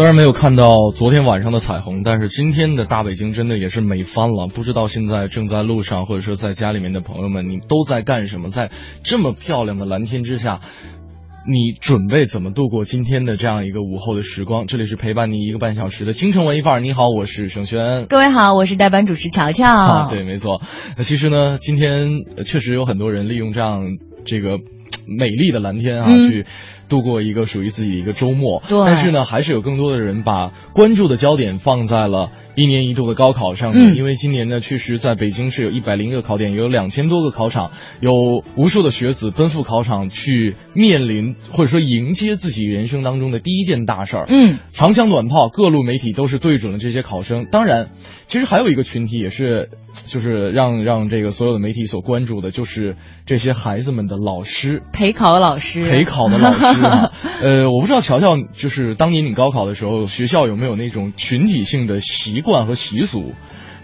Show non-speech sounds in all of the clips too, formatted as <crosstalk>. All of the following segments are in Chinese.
虽然没有看到昨天晚上的彩虹，但是今天的大北京真的也是美翻了。不知道现在正在路上或者说在家里面的朋友们，你都在干什么？在这么漂亮的蓝天之下，你准备怎么度过今天的这样一个午后的时光？这里是陪伴你一个半小时的京城文艺范儿。你好，我是盛轩。各位好，我是代班主持乔乔。啊，对，没错。那其实呢，今天确实有很多人利用这样这个美丽的蓝天啊，嗯去度过一个属于自己的一个周末。对但是呢，还是有更多的人把关注的焦点放在了一年一度的高考上面，嗯因为今年呢，确实在北京是有一百零个考点，有两千多个考场，有无数的学子奔赴考场去面临或者说迎接自己人生当中的第一件大事儿。嗯，长枪短炮，各路媒体都是对准了这些考生。当然，其实还有一个群体也是，就是让让这个所有的媒体所关注的，就是这些孩子们的老师。陪考的老师，陪考的老师啊，<laughs> 呃，我不知道乔乔，就是当年你高考的时候，学校有没有那种群体性的习惯和习俗？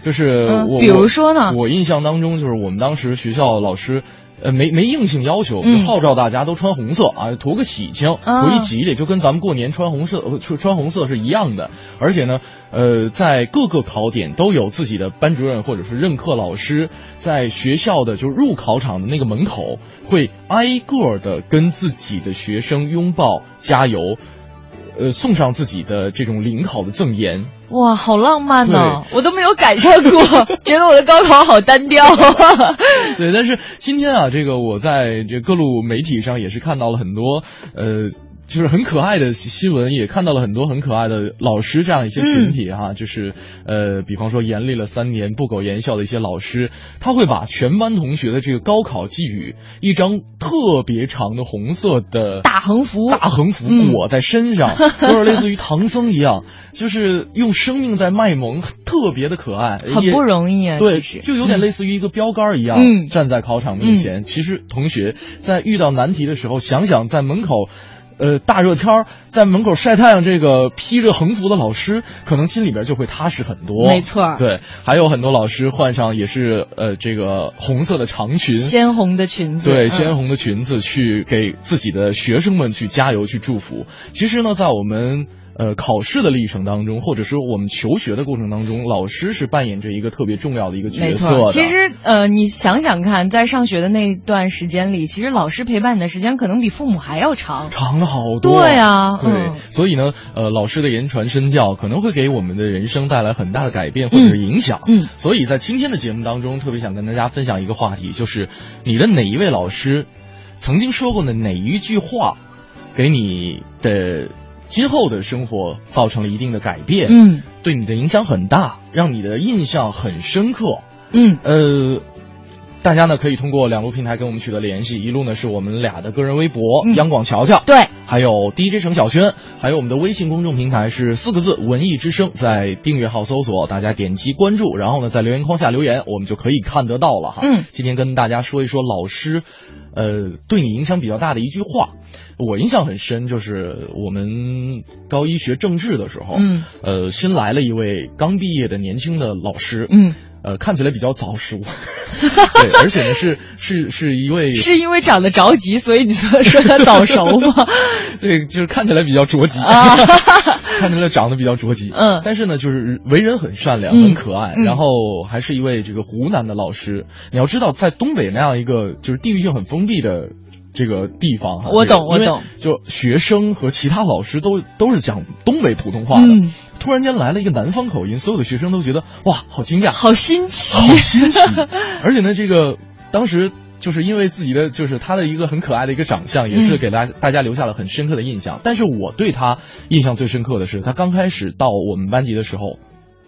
就是我，嗯比如说呢我我印象当中，就是我们当时学校老师。呃，没没硬性要求，号召大家都穿红色啊，图个喜庆，啊图一吉利，就跟咱们过年穿红色呃穿穿红色是一样的。而且呢，呃，在各个考点都有自己的班主任或者是任课老师，在学校的就入考场的那个门口，会挨个的跟自己的学生拥抱、加油，呃，送上自己的这种临考的赠言。哇，好浪漫呢、我都没有赶上过，<laughs> 觉得我的高考好单调。对，但是今天啊，这个我在这各路媒体上也是看到了很多，呃。就是很可爱的新闻，也看到了很多很可爱的老师这样一些群体哈、就是呃，比方说严厉了三年、不苟言笑的一些老师，他会把全班同学的这个高考寄语，一张特别长的红色的大横幅，大横幅嗯裹在身上，<laughs> 有点类似于唐僧一样，就是用生命在卖萌，特别的可爱，也很不容易啊。对，就有点类似于一个标杆一样，嗯站在考场面前。其实同学在遇到难题的时候，想想在门口。呃，大热天儿在门口晒太阳，这个披着横幅的老师，可能心里边就会踏实很多。没错对，还有很多老师换上也是呃这个红色的长裙，鲜红的裙子，对，嗯鲜红的裙子去给自己的学生们去加油、去祝福。其实呢，在我们呃考试的历程当中，或者说我们求学的过程当中，老师是扮演着一个特别重要的一个角色的。错，其实呃，你想想看，在上学的那段时间里，其实老师陪伴你的时间可能比父母还要长。长了好多。对呀对，嗯所以呢，呃，老师的言传身教可能会给我们的人生带来很大的改变或者是影响。嗯嗯所以在今天的节目当中，特别想跟大家分享一个话题，就是你的哪一位老师曾经说过的哪一句话，给你的今后的生活造成了一定的改变，嗯对你的影响很大，让你的印象很深刻。嗯，呃，大家呢可以通过两路平台跟我们取得联系，一路呢是我们俩的个人微博、嗯。央广乔乔，对，还有 DJ 程小轩，还有我们的微信公众平台是四个字“文艺之声”，在订阅号搜索，大家点击关注，然后呢在留言框下留言，我们就可以看得到了哈。嗯，今天跟大家说一说老师，呃，对你影响比较大的一句话，我印象很深，就是我们高一学政治的时候，嗯，呃，新来了一位刚毕业的年轻的老师，嗯，呃，看起来比较早熟，对，而且呢是是是一位是因为长得着急，所以你说说他早熟吗？<laughs> 对，就是看起来比较着急啊看起来长得比较着急，嗯但是呢，就是为人很善良，嗯很可爱，嗯然后还是一位这个湖南的老师。你要知道，在东北那样一个就是地域性很封闭的。这个地方哈，我懂我懂就学生和其他老师都都是讲东北普通话的，嗯突然间来了一个南方口音，所有的学生都觉得哇，好惊讶，好新奇，好新奇。<laughs> 而且呢，这个当时就是因为自己的就是他的一个很可爱的一个长相，也是嗯给大大家留下了很深刻的印象。但是我对他印象最深刻的是，他刚开始到我们班级的时候，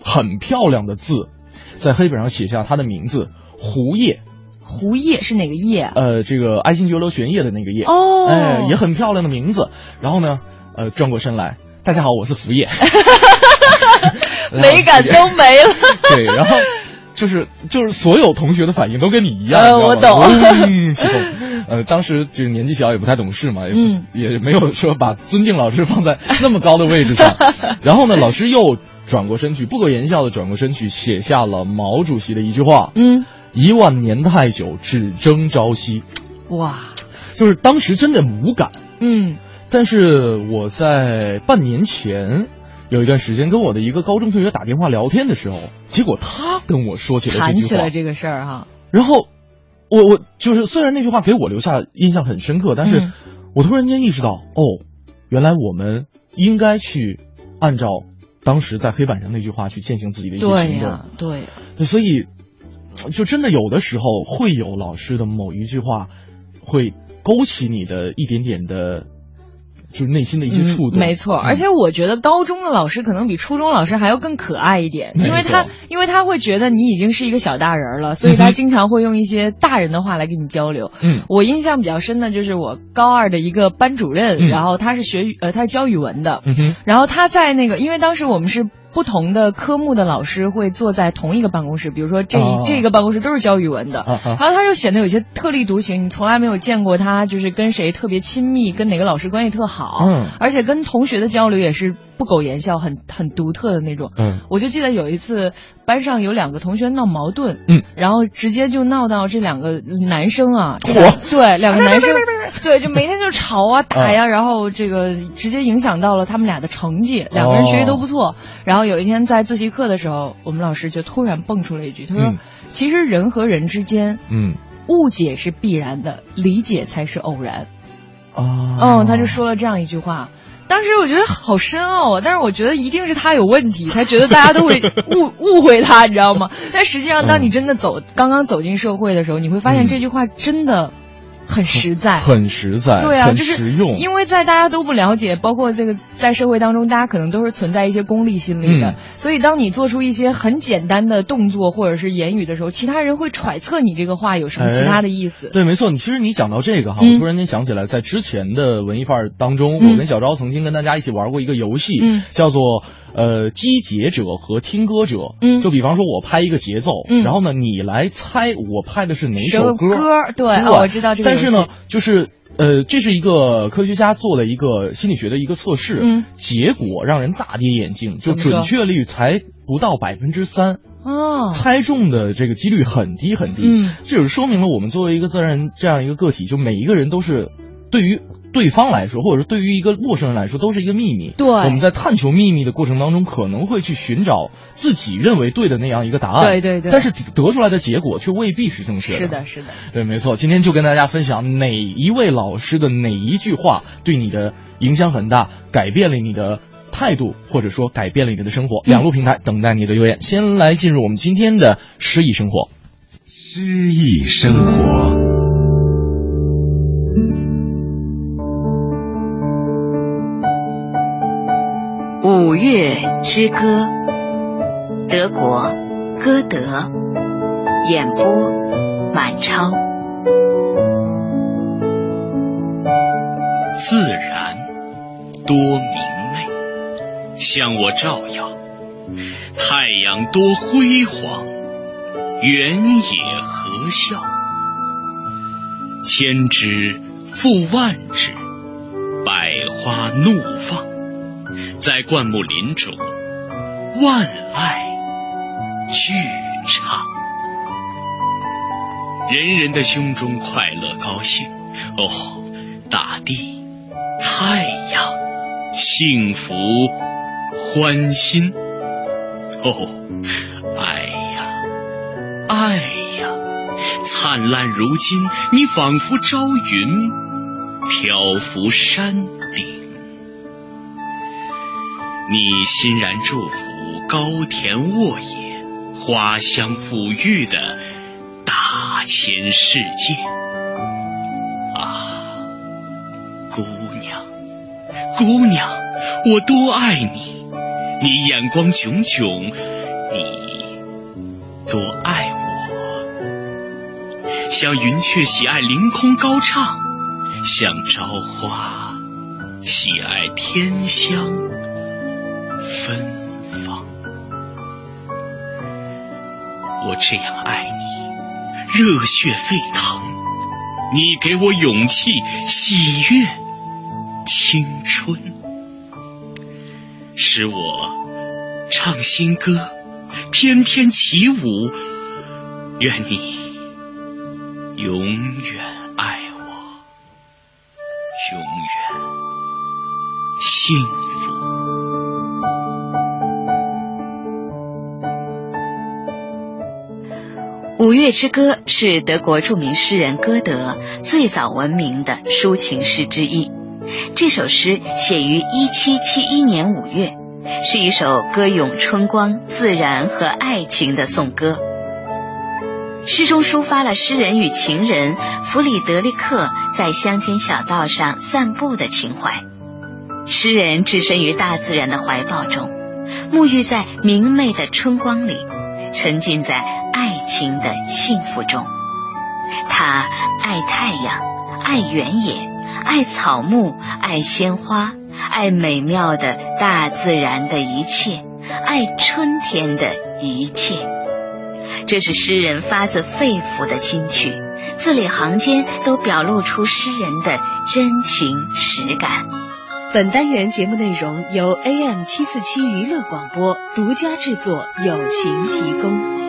很漂亮的字，在黑板上写下他的名字胡叶，胡叶是哪个叶啊？呃，这个爱新觉罗玄烨的那个叶，哦哎，也很漂亮的名字。然后呢，呃转过身来，大家好，我是福业，美感都没了。对，然后。就是就是所有同学的反应都跟你一样，呃，我懂。<laughs> 呃，当时就是年纪小，也不太懂事嘛，嗯，也没有说把尊敬老师放在那么高的位置上。<laughs> 然后呢，老师又转过身去，不苟言笑的转过身去，写下了毛主席的一句话：嗯，一万年太久，只争朝夕。哇，就是当时真的无感。嗯，但是我在半年前。有一段时间跟我的一个高中同学打电话聊天的时候，结果他跟我说起了谈起了这个事儿哈。然后，我我就是虽然那句话给我留下印象很深刻，但是我突然间意识到，哦，原来我们应该去按照当时在黑板上那句话去践行自己的一些行动。对对，所以就真的有的时候会有老师的某一句话，会勾起你的一点点的。就是内心的一些触动，没错。而且我觉得高中的老师可能比初中老师还要更可爱一点，因为他因为他会觉得你已经是一个小大人了，所以他经常会用一些大人的话来跟你交流。嗯，我印象比较深的就是我高二的一个班主任，然后他是学呃他是教语文的，嗯然后他在那个因为当时我们是。不同的科目的老师会坐在同一个办公室，比如说这这个办公室都是教语文的，然后他就显得有些特立独行，你从来没有见过他就是跟谁特别亲密，跟哪个老师关系特好，嗯，而且跟同学的交流也是不苟言笑，很很独特的那种，嗯，我就记得有一次班上有两个同学闹矛盾，嗯，然后直接就闹到这两个男生啊，嚯，对，两个男生，<laughs> <laughs> 对，就每天就吵啊打呀，然后这个直接影响到了他们俩的成绩，两个人学习都不错，然后有一天在自习课的时候，我们老师就突然蹦出了一句，他说：“其实人和人之间，嗯，误解是必然的，理解才是偶然。”哦，嗯，他就说了这样一句话。当时我觉得好深奥啊，但是我觉得一定是他有问题，才觉得大家都会 <laughs> 误误会他，你知道吗？但实际上，当你真的走刚刚走进社会的时候，你会发现这句话真的。很实在，很实在，对啊，就是实用。因为在大家都不了解，包括这个在社会当中，大家可能都是存在一些功利心理的，所以当你做出一些很简单的动作或者是言语的时候，其他人会揣测你这个话有什么其他的意思。对，没错。你其实你讲到这个哈，我突然间想起来，在之前的文艺范儿当中，我跟小昭曾经跟大家一起玩过一个游戏，叫做。呃，击节者和听歌者，嗯，就比方说，我拍一个节奏，嗯，然后呢，你来猜我拍的是哪首歌？歌，对，我知道这个。但是呢，就是呃，这是一个科学家做的一个心理学的一个测试，嗯，结果让人大跌眼镜，就准确率才不到百分之三，哦，猜中的这个几率很低很低，嗯，这就是说明了我们作为一个自然这样一个个体，就每一个人都是对于。对方来说，或者说对于一个陌生人来说，都是一个秘密。对，我们在探求秘密的过程当中，可能会去寻找自己认为对的那样一个答案。对对对。但是得出来的结果却未必是正确的。是的，是的。对，没错。今天就跟大家分享哪一位老师的哪一句话对你的影响很大，改变了你的态度，或者说改变了你的生活。两路平台等待你的留言。先来进入我们今天的诗意生活。诗意生活。五月之歌，德国，歌德，演播，满超。自然多明媚，向我照耀；太阳多辉煌，原野和笑。千枝复万枝，百花怒放。在灌木林中，万籁俱唱，人人的胸中快乐高兴。哦，大地、太阳，幸福欢欣。哦，爱呀，爱呀，灿烂如今，你仿佛朝云漂浮山。你欣然祝福高田沃野、花香馥郁的大千世界啊，姑娘，姑娘，我多爱你！你眼光炯炯，你多爱我，像云雀喜爱凌空高唱，像朝花。喜爱天香芬芳。我这样爱你，热血沸腾，你给我勇气、喜悦、青春，使我唱新歌，翩翩起舞。愿你《之歌》是德国著名诗人歌德最早闻名的抒情诗之一。这首诗写于一七七一年五月，是一首歌咏春光、自然和爱情的颂歌。诗中抒发了诗人与情人弗里德里克在乡间小道上散步的情怀。诗人置身于大自然的怀抱中，沐浴在明媚的春光里，沉浸在爱情的幸福中。他爱太阳，爱原野，爱草木，爱鲜花，爱美妙的大自然的一切，爱春天的一切。这是诗人发自肺腑的心曲，字里行间都表露出诗人的真情实感。本单元节目内容由 AM 七四七娱乐广播独家制作，友情提供。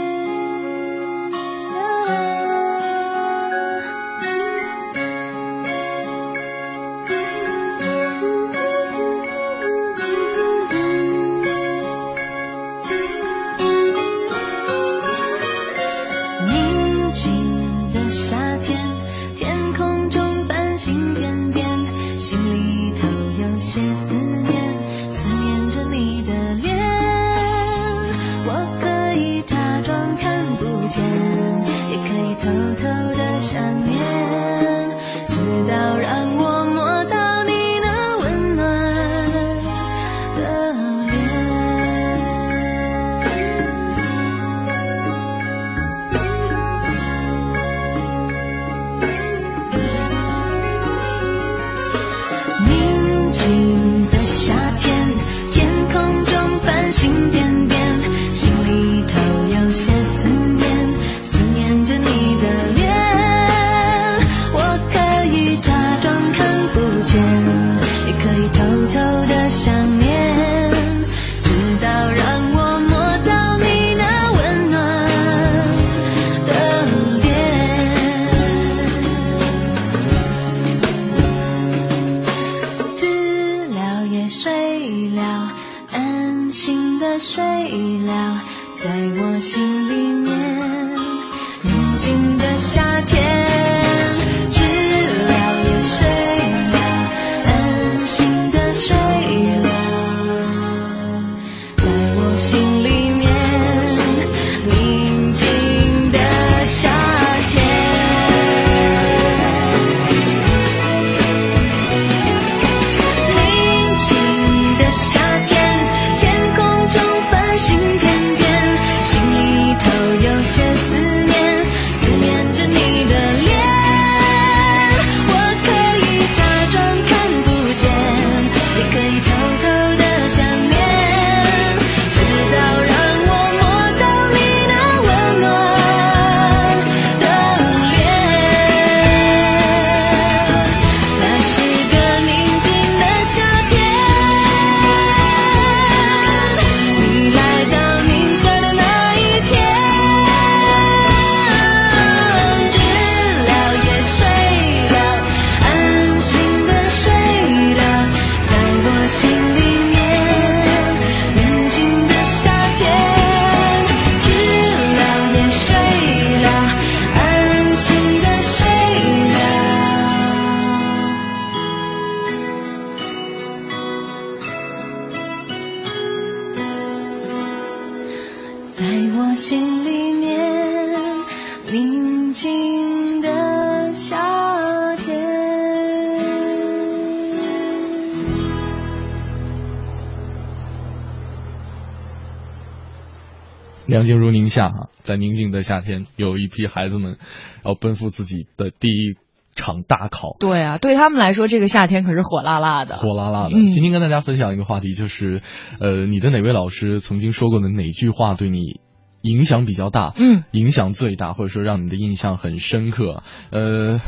在宁静的夏天，有一批孩子们要奔赴自己的第一场大考。对啊，对他们来说，这个夏天可是火辣辣的。火辣辣的。嗯今天跟大家分享一个话题，就是，呃，你的哪位老师曾经说过的哪句话对你影响比较大？嗯，影响最大，或者说让你的印象很深刻？呃，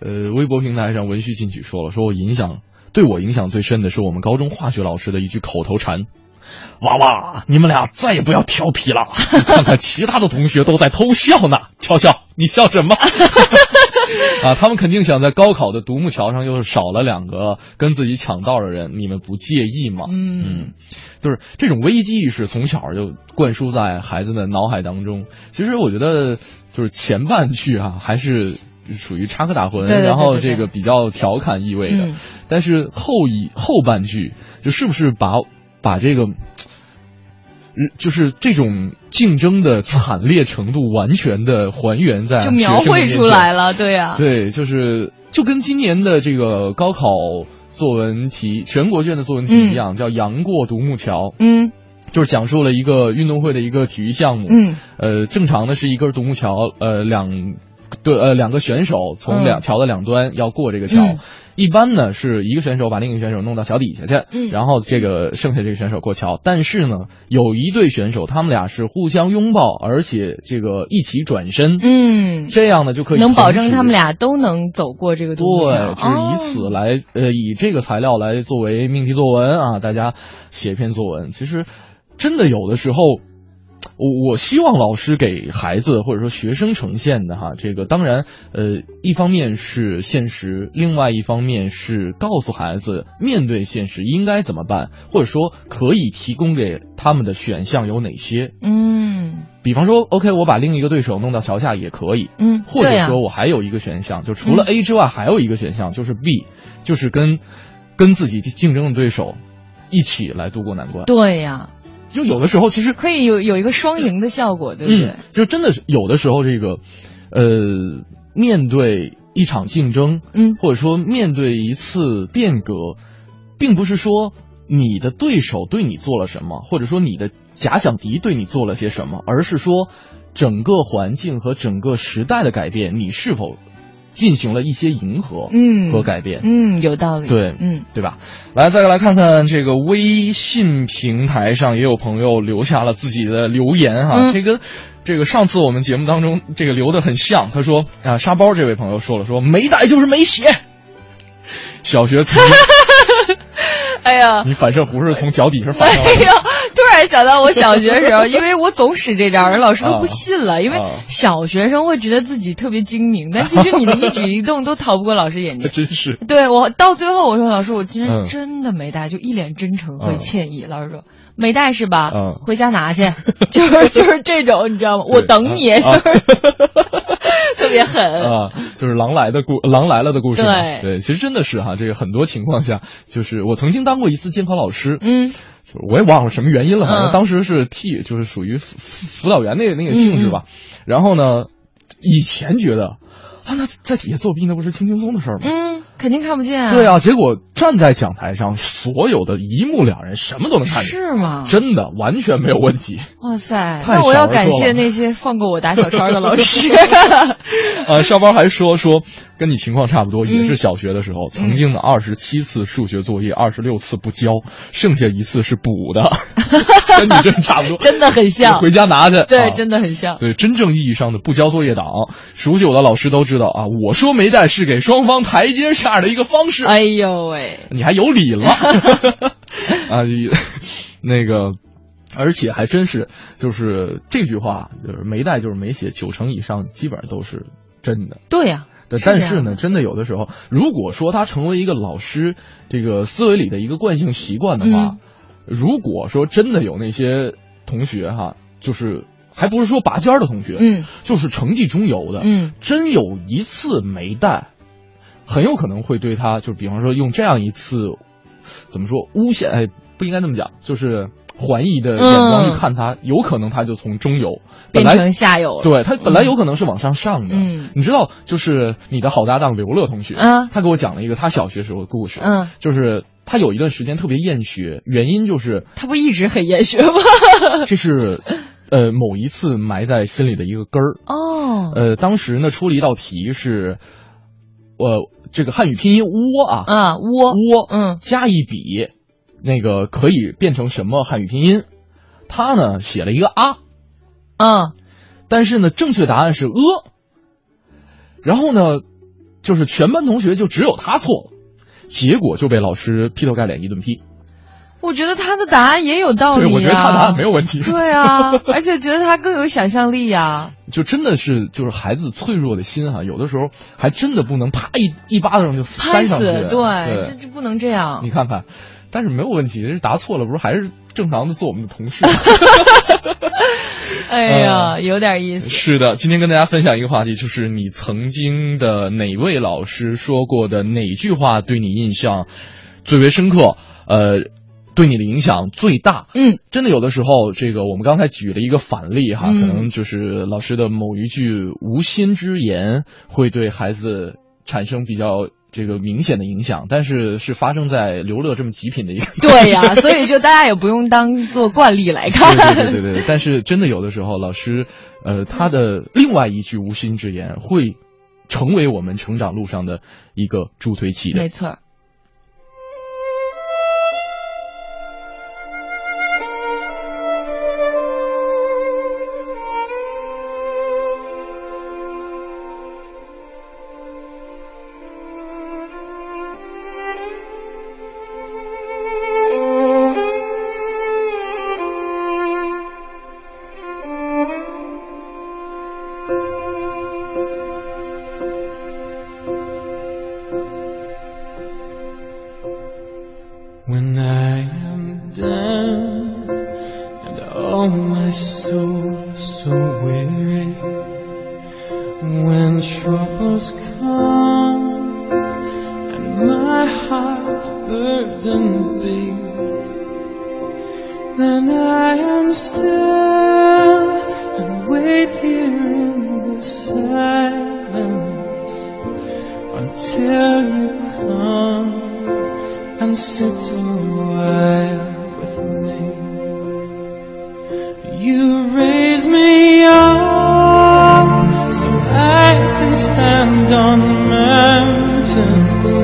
呃，微博平台上文旭进取说了，说我影响对我影响最深的是我们高中化学老师的一句口头禅。娃娃，你们俩再也不要调皮了！<laughs> 你看看其他的同学都在偷笑呢，乔乔，你笑什么？<laughs> 啊，他们肯定想在高考的独木桥上又少了两个跟自己抢道的人，你们不介意吗？嗯就是这种危机意识从小就灌输在孩子的脑海当中。其实我觉得，就是前半句啊，还是属于插科打诨，对对对然后这个比较调侃意味的。嗯但是后一后半句，就是不是把把这个。嗯就是这种竞争的惨烈程度，完全的还原在就描绘出来了。了，对啊，对，就是就跟今年的这个高考作文题全国卷的作文题一样，叫“杨过独木桥”。嗯就是讲述了一个运动会的一个体育项目。嗯呃，正常的是一根独木桥，呃，两对呃两个选手从两、嗯桥的两端要过这个桥。嗯一般呢是一个选手把另一个选手弄到桥底下去，嗯然后这个剩下这个选手过桥。但是呢，有一对选手他们俩是互相拥抱，而且这个一起转身，嗯，这样呢就可以能保证他们俩都能走过这个。对，就是以此来、呃，以这个材料来作为命题作文啊，大家写一篇作文。其实，真的有的时候，我我希望老师给孩子或者说学生呈现的哈，这个当然，呃，一方面是现实，另外一方面是告诉孩子面对现实应该怎么办，或者说可以提供给他们的选项有哪些。嗯比方说，OK，我把另一个对手弄到桥下也可以，嗯，或者说我还有一个选项，就除了嗯 A 之外，还有一个选项就是 B，就是跟跟自己竞争的对手一起来度过难关。对呀、就有的时候其实可以有有一个双赢的效果，对不对？嗯，就真的是有的时候这个，呃，面对一场竞争，嗯或者说面对一次变革，并不是说你的对手对你做了什么，或者说你的假想敌对你做了些什么，而是说整个环境和整个时代的改变，你是否进行了一些迎合嗯和改变。嗯，有道理。对嗯对吧？来，再来看看这个微信平台上也有朋友留下了自己的留言哈、嗯这跟这个上次我们节目当中这个留的很像。他说啊，沙包这位朋友说了，说没带就是没写。小学曾经，<laughs> 哎呀。你反射弧是从脚底下反上来的。哎呀，突然想到我小学时候，因为我总使这招，人老师都不信了，因为啊小学生会觉得自己特别精明，但其实你的 <laughs> 一举一动都逃不过老师眼睛。真是，对我到最后我说老师我今天嗯真的没带，就一脸真诚和嗯歉意。老师说没带是吧？嗯回家拿去，<laughs> 就是就是这种你知道吗？我等你，啊就是 <laughs> 特别狠。啊，就是狼来的故狼来了的故事。对对，其实真的是哈，这个很多情况下，就是我曾经当过一次监考老师，嗯就是我也忘了什么原因了，反正嗯当时是替，就是属于辅辅辅导员那个那个性质吧。然后呢，以前觉得啊，那在底下作弊那不是轻轻松的事儿吗？嗯，肯定看不见啊。对啊，结果站在讲台上，所有的一目了然，什么都能看见，是吗？真的完全没有问题。哇塞，那我要感谢那些放过我打小抄的老师。<laughs> 呃，上班还说说跟你情况差不多，也嗯是小学的时候，曾经的二十七次数学作业，二十六次不交，剩下一次是补的，<laughs> 跟你真差不多，真的很像回家拿去。对，啊真的很像。对，真正意义上的不交作业党，熟悉我的老师都知道啊。我说没带是给双方台阶下的一个方式，哎呦喂，你还有理了。<laughs> 啊！那个，而且还真是，就是这句话，就是没带就是没写，九成以上基本上都是真的。对呀、对，但是呢，真的有的时候，如果说他成为一个老师这个思维里的一个惯性习惯的话，嗯。如果说真的有那些同学哈，就是还不是说拔尖儿的同学，嗯。就是成绩中游的，嗯。真有一次没带，很有可能会对他，就是比方说用这样一次，怎么说诬陷？哎，不应该这么讲，就是怀疑的眼光去看他，有可能他就从中游本来变成下游了。对他本来有可能是往上上的。嗯你知道，就是你的好搭档刘乐同学，嗯他给我讲了一个他小学时候的故事，嗯，就是他有一段时间特别厌学，原因就是他不一直很厌学吗？<laughs> 这是。呃，某一次埋在心里的一个根儿。哦，呃，当时呢出了一道题是，呃这个汉语拼音窝啊啊窝窝嗯加一笔，那个可以变成什么汉语拼音？他呢写了一个啊，啊，但是呢正确答案是呃，然后呢就是全班同学就只有他错了，结果就被老师劈头盖脸一顿批。我觉得他的答案也有道理对，我觉得他答案没有问题。对啊，<laughs> 而且觉得他更有想象力呀。就真的是就是孩子脆弱的心哈、有的时候还真的不能啪一一巴掌就拍死，扇上去。对，对这这不能这样。你看看，但是没有问题，这答错了不是还是正常的做我们的同事？<laughs> 哎呀，有点意思。是的，今天跟大家分享一个话题，就是你曾经的哪位老师说过的哪句话对你印象最为深刻？呃。对你的影响最大，嗯，真的有的时候，这个我们刚才举了一个反例哈，嗯。可能就是老师的某一句无心之言，会对孩子产生比较这个明显的影响，但是是发生在刘乐这么极品的一个，对呀，<laughs> 所以就大家也不用当做惯例来看，对对对对对，但是真的有的时候，老师，呃，他的另外一句无心之言，会成为我们成长路上的一个助推器的，没错。innocence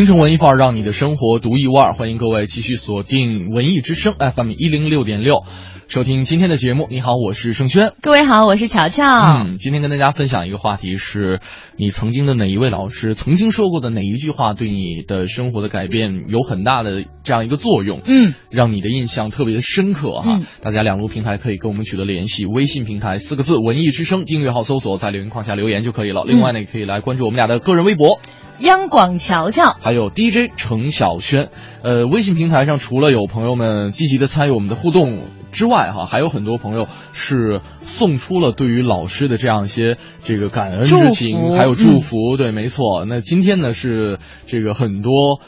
京城文艺范儿，让你的生活独一无二。欢迎各位继续锁定文艺之声 FM 一零六点六。收听今天的节目，你好，我是盛轩。各位好，我是乔乔。嗯，今天跟大家分享一个话题是，你曾经的哪一位老师曾经说过的哪一句话，对你的生活的改变有很大的这样一个作用？嗯，让你的印象特别的深刻哈。嗯、大家两路平台可以跟我们取得联系，微信平台四个字“文艺之声”，订阅号搜索，在留言框下留言就可以了。另外呢，也可以来关注我们俩的个人微博。央广乔乔，还有 DJ 程晓轩，呃，微信平台上除了有朋友们积极的参与我们的互动之外，哈，还有很多朋友是送出了对于老师的这样一些这个感恩之情，还有祝福。嗯、对，没错。那今天呢是这个很多。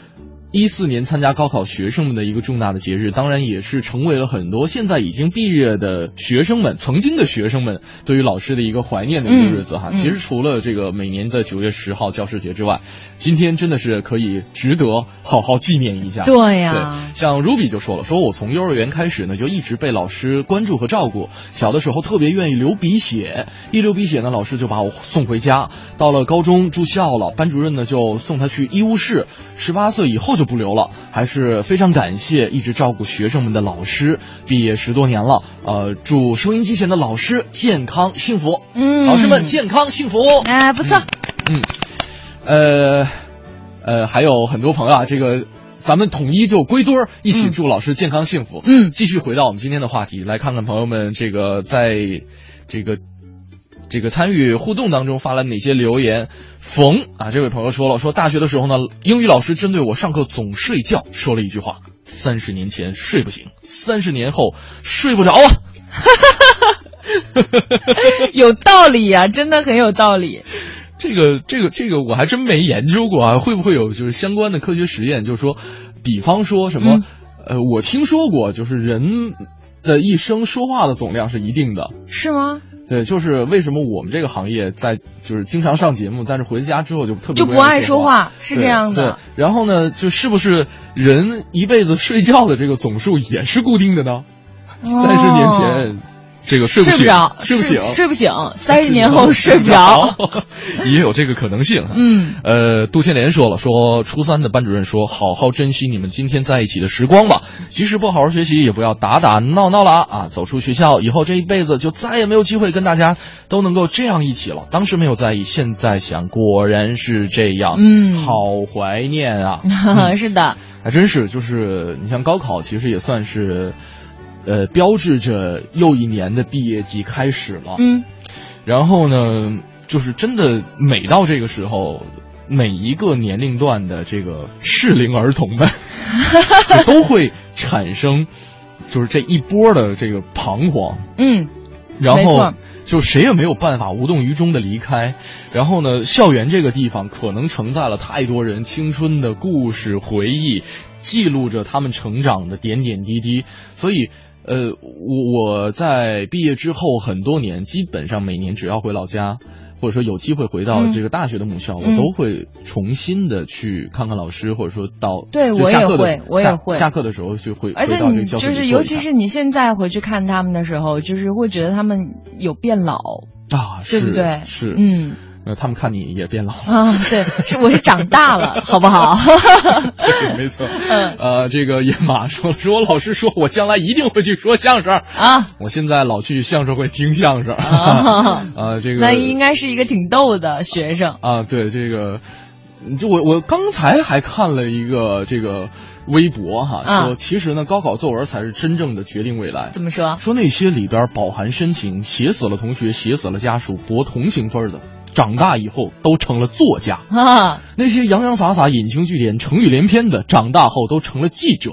一四年参加高考学生们的一个重大的节日，当然也是成为了很多现在已经毕业的学生们、曾经的学生们对于老师的一个怀念的一个日子哈。嗯嗯、其实除了这个每年的九月十号教师节之外，今天真的是可以值得好好纪念一下。对呀、像 Ruby 就说了，说我从幼儿园开始呢，就一直被老师关注和照顾。小的时候特别愿意流鼻血，一流鼻血呢，老师就把我送回家。到了高中住校了，班主任呢就送他去医务室。十八岁以后就不留了，还是非常感谢一直照顾学生们的老师。毕业十多年了，呃，祝收音机前的老师健康幸福。嗯，老师们健康幸福。哎，不错。嗯，呃，呃，还有很多朋友啊，这个咱们统一就归堆儿，一起祝老师健康幸福。嗯，继续回到我们今天的话题，来看看朋友们这个在这个这个参与互动当中发了哪些留言。冯啊，这位朋友说了，说大学的时候呢，英语老师针对我上课总睡觉，说了一句话：三十年前睡不醒，三十年后睡不着啊。<laughs> 有道理呀、啊，真的很有道理。这个这个这个我还真没研究过啊，会不会有就是相关的科学实验？就是说，比方说什么，嗯、呃，我听说过，就是人的一生说话的总量是一定的，是吗？对，就是为什么我们这个行业在就是经常上节目，但是回家之后就特别就不爱说话，是这样的。然后呢，就是不是人一辈子睡觉的这个总数也是固定的呢？三十、哦、年前。这个睡不醒，着，睡不醒，睡不醒。三十年后 <laughs> 睡不着，<laughs> 也有这个可能性。嗯，呃，杜倩莲说了，说初三的班主任说，好好珍惜你们今天在一起的时光吧，即使不好好学习，也不要打打闹闹了啊！走出学校以后，这一辈子就再也没有机会跟大家都能够这样一起了。当时没有在意，现在想，果然是这样。嗯，好怀念啊！<laughs> 嗯、是的，还真是，就是你像高考，其实也算是。呃，标志着又一年的毕业季开始了。嗯，然后呢，就是真的每到这个时候，每一个年龄段的这个适龄儿童们，<laughs> 都会产生就是这一波的这个彷徨。嗯，然后就谁也没有办法无动于衷的离开。然后呢，校园这个地方可能承载了太多人青春的故事回忆，记录着他们成长的点点滴滴。所以。呃，我我在毕业之后很多年，基本上每年只要回老家，或者说有机会回到这个大学的母校，嗯、我都会重新的去看看老师，或者说到对我也会，我也会下课的时候就会。而且你就是，尤其是你现在回去看他们的时候，就是会觉得他们有变老啊，对不对？是，嗯。呃，他们看你也变老了啊，对，是我是长大了，好不好？<laughs> 对，没错。嗯，呃，这个野马说说，老师说我将来一定会去说相声啊。我现在老去相声会听相声啊。<laughs> 呃，这个那应该是一个挺逗的学生啊。对，这个就我我刚才还看了一个这个微博哈，啊、说其实呢，高考作文才是真正的决定未来。怎么说？说那些里边饱含深情，写死了同学，写死了家属，博同情分的。长大以后都成了作家 <laughs> 啊！那些洋洋洒洒、引经据典、成语连篇的，长大后都成了记者。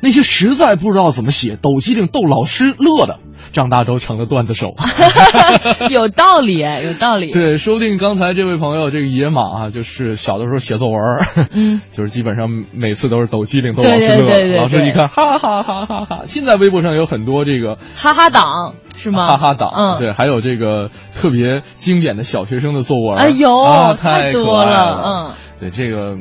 那些实在不知道怎么写，抖机灵逗老师乐的，长大都成了段子手。<laughs> <laughs> 有道理哎，有道理。对，说不定刚才这位朋友这个野马啊，就是小的时候写作文，嗯，就是基本上每次都是抖机灵逗老师乐，老师一看，哈哈哈哈哈。现在微博上有很多这个哈哈党是吗？哈哈党，嗯，对，还有这个特别经典的小学生的作文，哎呦，啊、太多了，嗯，对这个。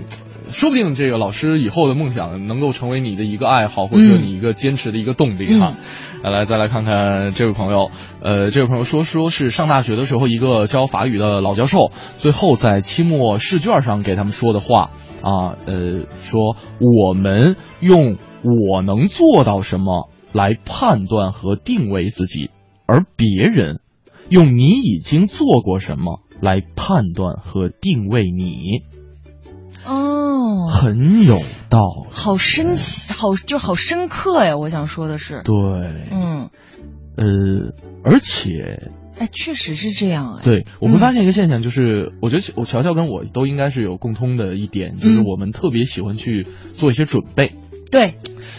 说不定这个老师以后的梦想能够成为你的一个爱好，或者说你一个坚持的一个动力哈。来来，再来看看这位朋友，呃，这位朋友说说是上大学的时候一个教法语的老教授，最后在期末试卷上给他们说的话。啊，呃，说我们用我能做到什么来判断和定位自己，而别人用你已经做过什么来判断和定位你。哦，很有道理，好深，好就好深刻呀！我想说的是，对，嗯，呃，而且，哎，确实是这样哎。对，我会发现一个现象，就是我觉得我乔乔跟我都应该是有共通的一点，就是我们特别喜欢去做一些准备。对。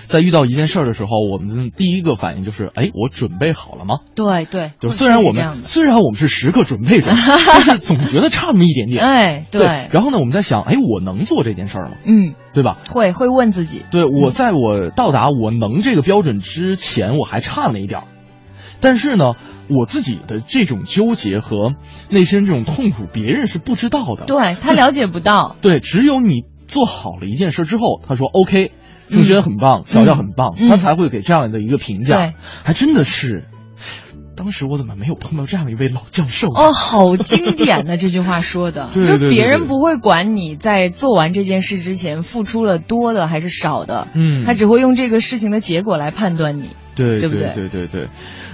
在遇到一件事儿的时候，我们第一个反应就是，哎，我准备好了吗？对对，就虽然我们虽然我们是时刻准备着，但是总觉得差那么一点点。哎，对。然后呢，我们在想，哎，我能做这件事儿吗？嗯，对吧？会会问自己。对我，在我到达我能这个标准之前，我还差那一点儿。但是呢，我自己的这种纠结和内心这种痛苦，别人是不知道的。对他了解不到。对，只有你做好了一件事之后，他说 OK。郑轩很棒，小调很棒，他才会给这样的一个评价。还真的是，当时我怎么没有碰到这样一位老教授？哦，好经典的这句话说的，<laughs> 就别人不会管你在做完这件事之前付出了多的还是少的，嗯，他只会用这个事情的结果来判断你，对对不对？对对对，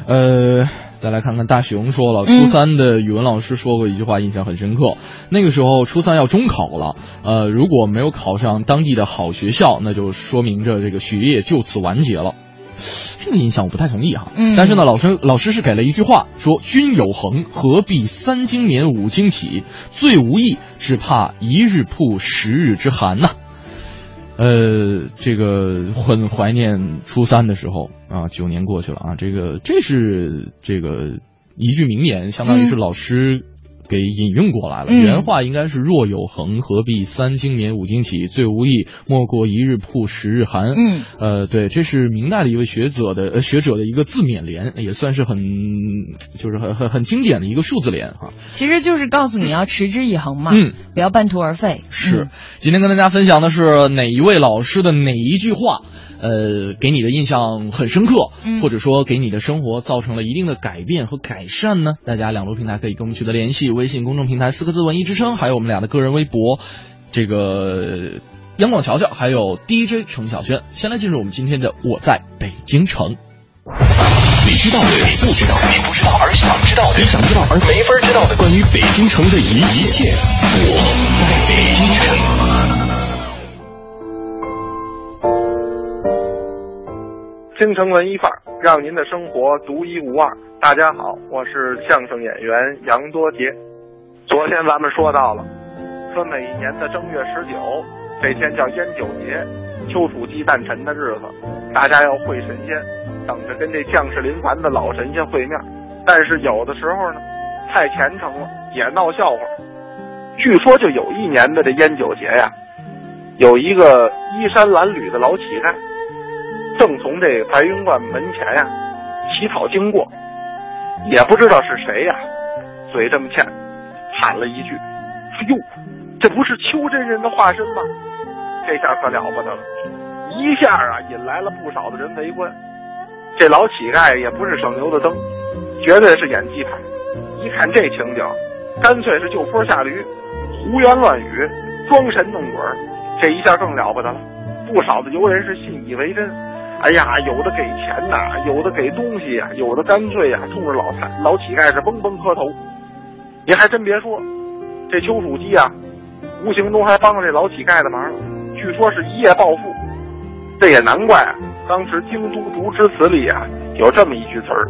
呃。再来看看大熊说了，初三的语文老师说过一句话，印象很深刻。那个时候初三要中考了，呃，如果没有考上当地的好学校，那就说明着这个学业就此完结了。这个印象我不太同意哈。嗯。但是呢，老师老师是给了一句话，说君有恒，何必三更眠五更起？最无益，只怕一日曝十日之寒呐。呃，这个很怀念初三的时候啊，九年过去了啊，这个这是这个一句名言，相当于是老师。给引用过来了，原话应该是“若有恒，何必三更眠五更起？最无益，莫过一日曝十日寒。”嗯，呃，对，这是明代的一位学者的学者的一个自勉联，也算是很就是很很很经典的一个数字联哈。其实就是告诉你要持之以恒嘛，嗯，不要半途而废。是，今天跟大家分享的是哪一位老师的哪一句话？呃，给你的印象很深刻，或者说给你的生活造成了一定的改变和改善呢？大家两路平台可以跟我们取得联系，微信公众平台四个字“文艺之声”，还有我们俩的个人微博，这个央广乔乔，还有 DJ 程晓轩。先来进入我们今天的《我在北京城》，你知道的，你不知道，你不知道而想知道的，你想知道而没法知道的，关于北京城的一一切，我在北京城。京城文艺范儿，让您的生活独一无二。大家好，我是相声演员杨多杰。昨天咱们说到了，说每一年的正月十九这天叫烟酒节，丘处机诞辰的日子，大家要会神仙，等着跟这将士临凡的老神仙会面。但是有的时候呢，太虔诚了也闹笑话。据说就有一年的这烟酒节呀，有一个衣衫褴褛的老乞丐。正从这白云观门前呀乞讨经过，也不知道是谁呀，嘴这么欠，喊了一句：“哎呦，这不是邱真人的化身吗？”这下可了不得了，一下啊引来了不少的人围观。这老乞丐也不是省油的灯，绝对是演技派。一看这情景，干脆是就坡下驴，胡言乱语，装神弄鬼。这一下更了不得了，不少的游人是信以为真。哎呀，有的给钱呐，有的给东西呀，有的干脆呀，冲着老太老乞丐是嘣嘣磕头。你还真别说，这丘处机啊，无形中还帮了这老乞丐的忙。据说是一夜暴富，这也难怪啊。当时京都读诗词里啊，有这么一句词儿，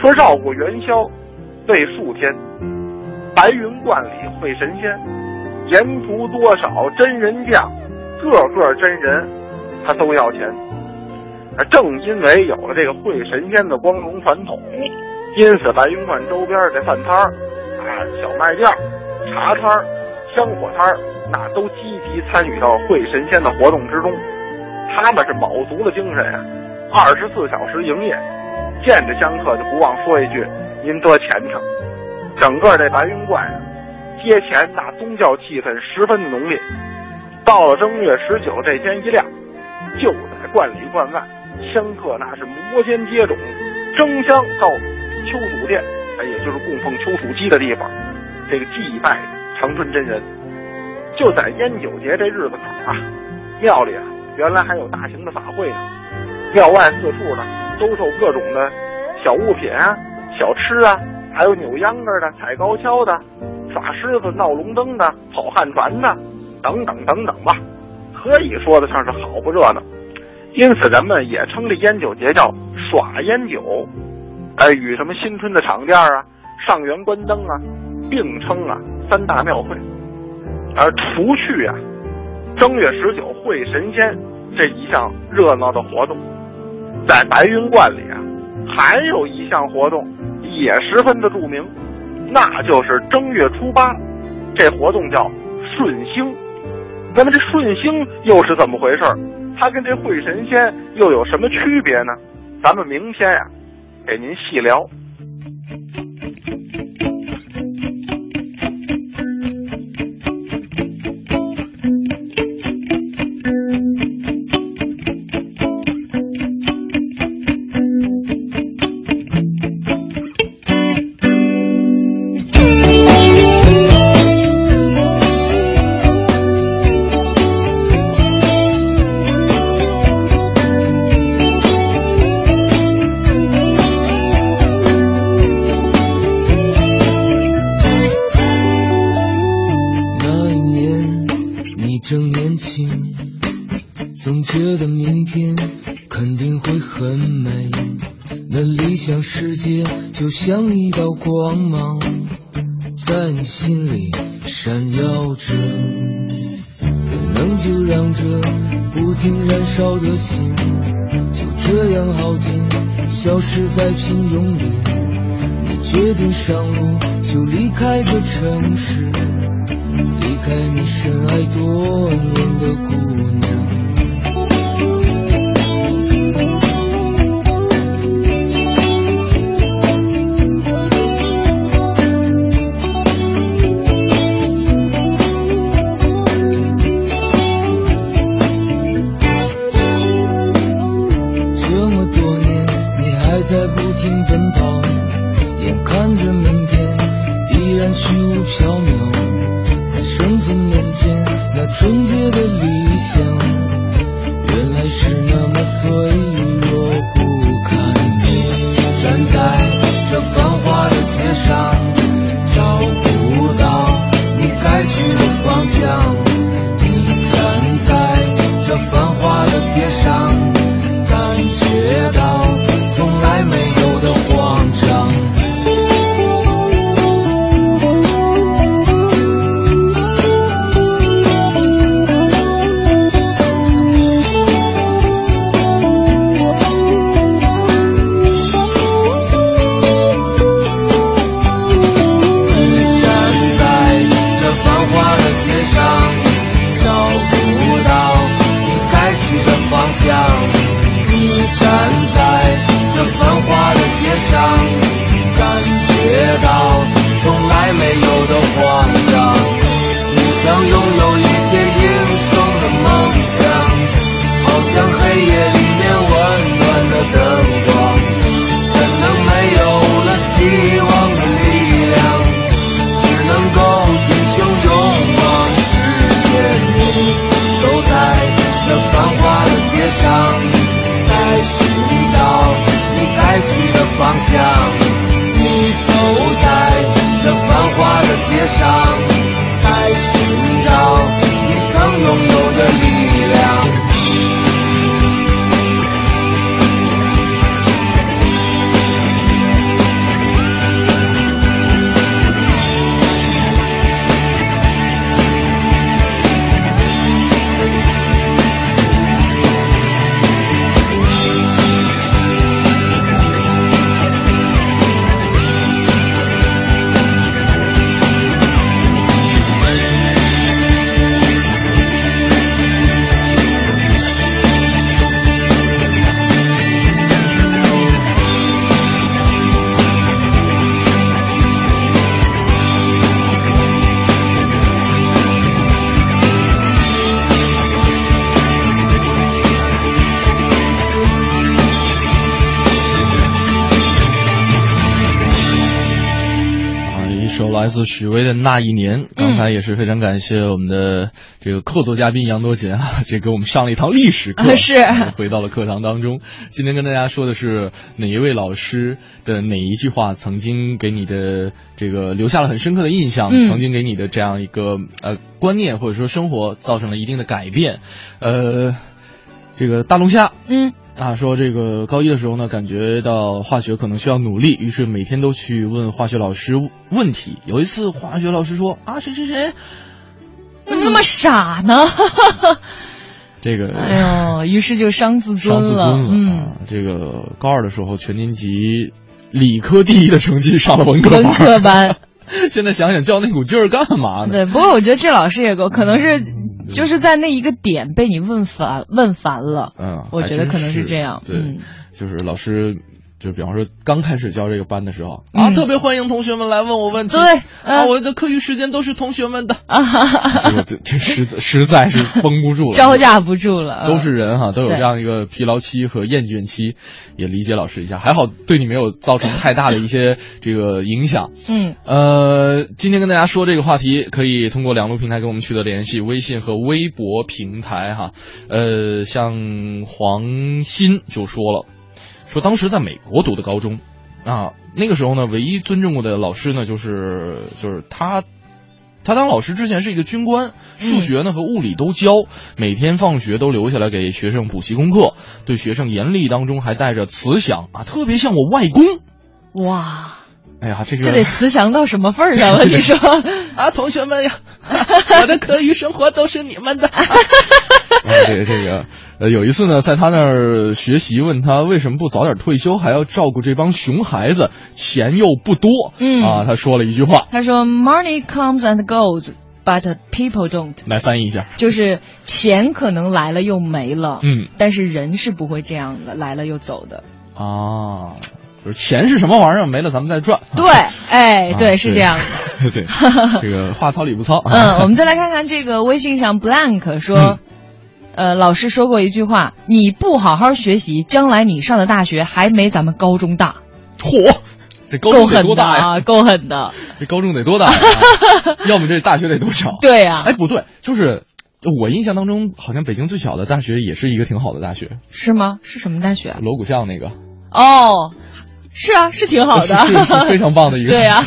说绕过元宵，为数天，白云观里会神仙，沿途多少真人将，个个真人他都要钱。正因为有了这个会神仙的光荣传统，因此白云观周边的饭摊儿、啊小卖店、茶摊儿、香火摊儿，那都积极参与到会神仙的活动之中。他们是卯足了精神啊，二十四小时营业，见着香客就不忘说一句“您多虔诚”。整个这白云观啊，街前那宗教气氛十分浓烈。到了正月十九这天一亮，就在观里观外，香客那是摩肩接踵，争相到丘祖殿，哎，也就是供奉丘处机的地方，这个祭拜长春真人。就在烟酒节这日子口啊，庙里啊原来还有大型的法会呢，庙外四处呢兜售各种的小物品啊、小吃啊，还有扭秧歌的、踩高跷的、耍狮子、闹龙灯的、跑旱船的。等等等等吧，可以说得上是好不热闹。因此，人们也称这烟酒节叫耍烟酒，哎，与什么新春的场店啊、上元关灯啊并称啊三大庙会。而除去啊正月十九会神仙这一项热闹的活动，在白云观里啊还有一项活动也十分的著名，那就是正月初八，这活动叫顺星。那么这顺星又是怎么回事儿？他跟这会神仙又有什么区别呢？咱们明天呀，给您细聊。首来自许巍的《那一年》，刚才也是非常感谢我们的这个客座嘉宾杨多杰啊，<laughs> 这给我们上了一堂历史课，是回到了课堂当中。今天跟大家说的是哪一位老师的哪一句话曾经给你的这个留下了很深刻的印象，嗯曾经给你的这样一个呃观念或者说生活造成了一定的改变。呃，这个大龙虾，嗯。啊，说这个高一的时候呢，感觉到化学可能需要努力，于是每天都去问化学老师问题。有一次，化学老师说：“啊，谁谁谁，怎么傻呢？” <laughs> 这个，哎呦，于是就伤自尊伤自尊了。嗯，啊、这个高二的时候，全年级理科第一的成绩上了文科文科班。<laughs> 现在想想，较那股劲儿干嘛呢？对，不过我觉得这老师也够，可能是就是在那一个点被你问烦问烦了。嗯，我觉得可能是这样。对，嗯、就是老师。就比方说，刚开始教这个班的时候、嗯、啊，特别欢迎同学们来问我问题。对，啊，我的课余时间都是同学们的。啊，哈哈这这实实在是绷不住了，招架不住了。都是人哈，都有这样一个疲劳期和厌倦期，也理解老师一下。还好对你没有造成太大的一些 <laughs> 这个影响。嗯，呃，今天跟大家说这个话题，可以通过两路平台跟我们取得联系，微信和微博平台哈。呃，像黄鑫就说了。说当时在美国读的高中，啊，那个时候呢，唯一尊重过的老师呢，就是就是他，他当老师之前是一个军官，数学呢和物理都教，每天放学都留下来给学生补习功课，对学生严厉当中还带着慈祥啊，特别像我外公。哇，哎呀，这个这得慈祥到什么份儿上了？<laughs> 你说啊，同学们呀，<laughs> 我的课余生活都是你们的。<laughs> 啊，这个这个。呃，有一次呢，在他那儿学习，问他为什么不早点退休，还要照顾这帮熊孩子，钱又不多。嗯啊，他说了一句话，他说：“Money comes and goes, but people don't。”来翻译一下，就是钱可能来了又没了，嗯，但是人是不会这样的，来了又走的。啊，就是钱是什么玩意儿，没了咱们再赚。对，<laughs> 哎，对，啊、是这样的。<laughs> 对，<laughs> 这个话糙理不糙。嗯，我们再来看看这个微信上 blank 说。嗯呃，老师说过一句话：“你不好好学习，将来你上的大学还没咱们高中大。”嚯，这高中得多大呀？够狠的！这高中得多大呀？要么这大学得多小？对呀、啊。哎，不对，就是我印象当中，好像北京最小的大学也是一个挺好的大学。是吗？是什么大学？锣鼓巷那个。哦，是啊，是挺好的，是是是非常棒的一个。对呀、啊。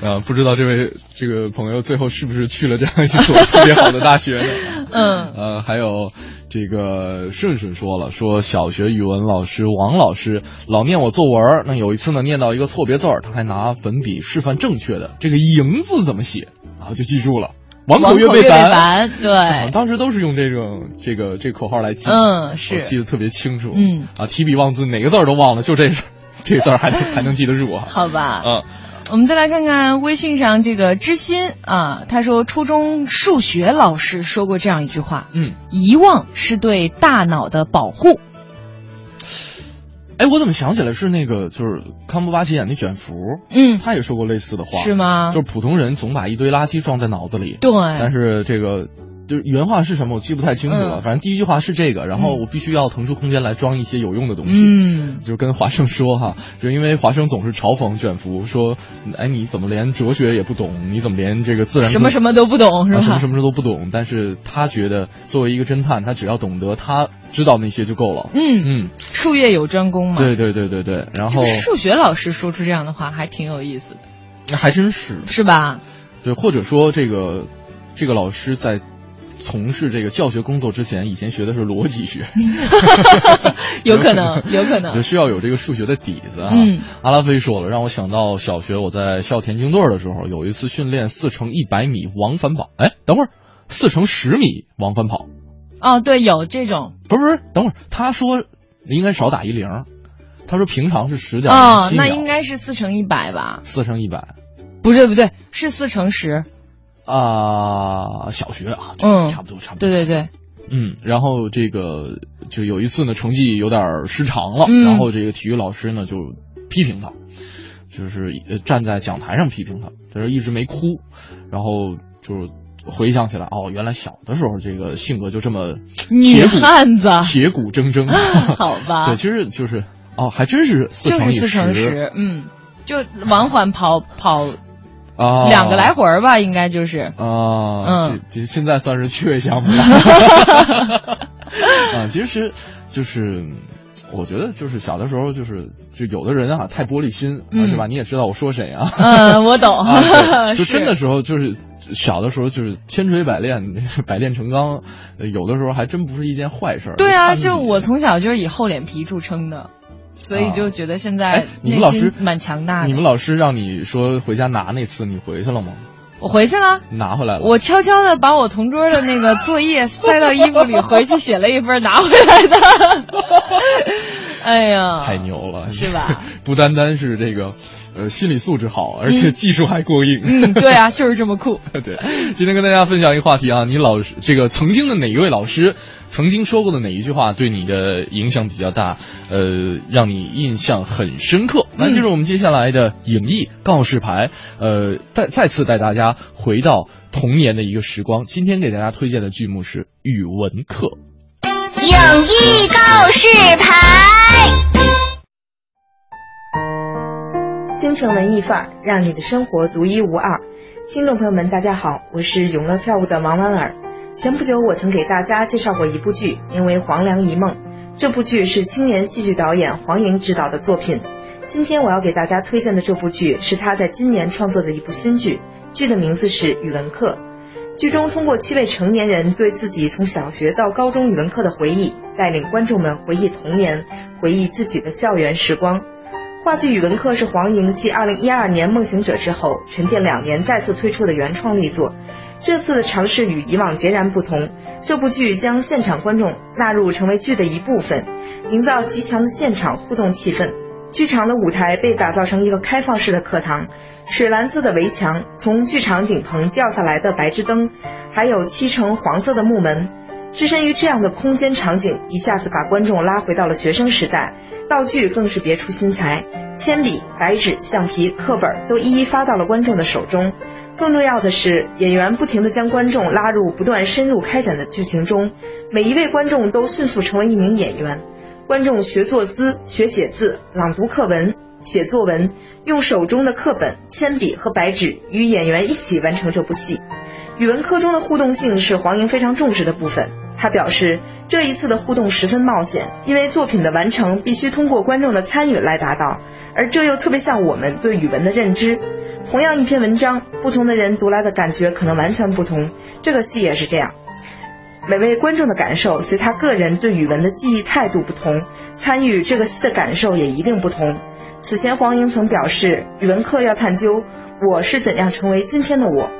呃，<laughs> 不知道这位这个朋友最后是不是去了这样一所特别好的大学呢？<laughs> 嗯，呃，还有这个顺顺说了，说小学语文老师王老师老念我作文，那有一次呢念到一个错别字儿，他还拿粉笔示范正确的，这个“赢”字怎么写，然后就记住了。王口月背凡，对、啊，当时都是用这种这个这个口号来记，嗯，是记得特别清楚，嗯，啊，提笔忘字，哪个字儿都忘了，就这事，<laughs> 这个字儿还还能记得住啊？好吧，嗯。我们再来看看微信上这个知心啊，他说初中数学老师说过这样一句话，嗯，遗忘是对大脑的保护。哎，我怎么想起来是那个就是康伯巴奇演的卷福，嗯，他也说过类似的话，是吗？就是普通人总把一堆垃圾装在脑子里，对，但是这个。就是原话是什么，我记不太清楚了。嗯、反正第一句话是这个，然后我必须要腾出空间来装一些有用的东西。嗯，就跟华生说哈，就因为华生总是嘲讽卷福说，哎，你怎么连哲学也不懂？你怎么连这个自然什么什么都不懂是吧？啊、什么什么都不懂。但是他觉得作为一个侦探，他只要懂得他知道那些就够了。嗯嗯，术业有专攻嘛。对对对对对。然后数学老师说出这样的话还挺有意思的，还真是是吧？对，或者说这个这个老师在。从事这个教学工作之前，以前学的是逻辑学，<laughs> 有可能，有可能，就需要有这个数学的底子啊。嗯，阿拉菲说了，让我想到小学我在校田径队的时候，有一次训练四乘一百米往返跑。哎，等会儿，四乘十米往返跑。哦，对，有这种。不是不是，等会儿，他说应该少打一零，他说平常是十点哦，那应该是四乘一百吧？四乘一百，不对不对，是四乘十。啊、呃，小学啊，嗯，差不多，差不多。对对对，嗯，然后这个就有一次呢，成绩有点失常了，嗯、然后这个体育老师呢就批评他，就是站在讲台上批评他，他说一直没哭，然后就回想起来，哦，原来小的时候这个性格就这么女汉子，铁骨铮铮，<laughs> 好吧？<laughs> 对，其实就是哦，还真是四乘以就是四乘十，嗯，就往返跑跑。啊，两个来回儿吧，应该就是啊，嗯，这这现在算是趣味项目了。<laughs> 啊，其实就是。我觉得就是小的时候，就是就有的人啊太玻璃心，嗯、是吧？你也知道我说谁啊？嗯，我懂。<laughs> 啊、<laughs> 就真的时候就是小的时候就是千锤百炼，百炼成钢，有的时候还真不是一件坏事。对啊，就我从小就是以厚脸皮著称的，所以就觉得现在你们老师蛮强大的。你们老师让你说回家拿那次，你回去了吗？我回去了，拿回来了。我悄悄的把我同桌的那个作业塞到衣服里，回去写了一份拿回来的。<laughs> 哎呀，太牛了，是吧？<laughs> 不单单是这个，呃，心理素质好，而且技术还过硬。嗯，对啊，就是这么酷。<laughs> 对，今天跟大家分享一个话题啊，你老师这个曾经的哪一位老师曾经说过的哪一句话对你的影响比较大？呃，让你印象很深刻。那就是我们接下来的影艺告示牌，呃，再再次带大家回到童年的一个时光。今天给大家推荐的剧目是语文课。影艺告示牌，京城文艺范儿，让你的生活独一无二。听众朋友们，大家好，我是永乐票务的王婉儿。前不久，我曾给大家介绍过一部剧，名为《黄粱一梦》。这部剧是青年戏剧导演黄莹执导的作品。今天我要给大家推荐的这部剧，是他在今年创作的一部新剧，剧的名字是《语文课》。剧中通过七位成年人对自己从小学到高中语文课的回忆，带领观众们回忆童年，回忆自己的校园时光。话剧《语文课》是黄莹继2012年《梦行者》之后，沉淀两年再次推出的原创力作。这次的尝试与以往截然不同，这部剧将现场观众纳入成为剧的一部分，营造极强的现场互动气氛。剧场的舞台被打造成一个开放式的课堂。水蓝色的围墙，从剧场顶棚掉下来的白炽灯，还有漆成黄色的木门，置身于这样的空间场景，一下子把观众拉回到了学生时代。道具更是别出心裁，铅笔、白纸、橡皮、课本都一一发到了观众的手中。更重要的是，演员不停地将观众拉入不断深入开展的剧情中，每一位观众都迅速成为一名演员。观众学坐姿、学写字、朗读课文、写作文。用手中的课本、铅笔和白纸与演员一起完成这部戏。语文课中的互动性是黄莹非常重视的部分。他表示，这一次的互动十分冒险，因为作品的完成必须通过观众的参与来达到，而这又特别像我们对语文的认知。同样一篇文章，不同的人读来的感觉可能完全不同。这个戏也是这样，每位观众的感受随他个人对语文的记忆态度不同，参与这个戏的感受也一定不同。此前，黄莹曾表示，语文课要探究我是怎样成为今天的我。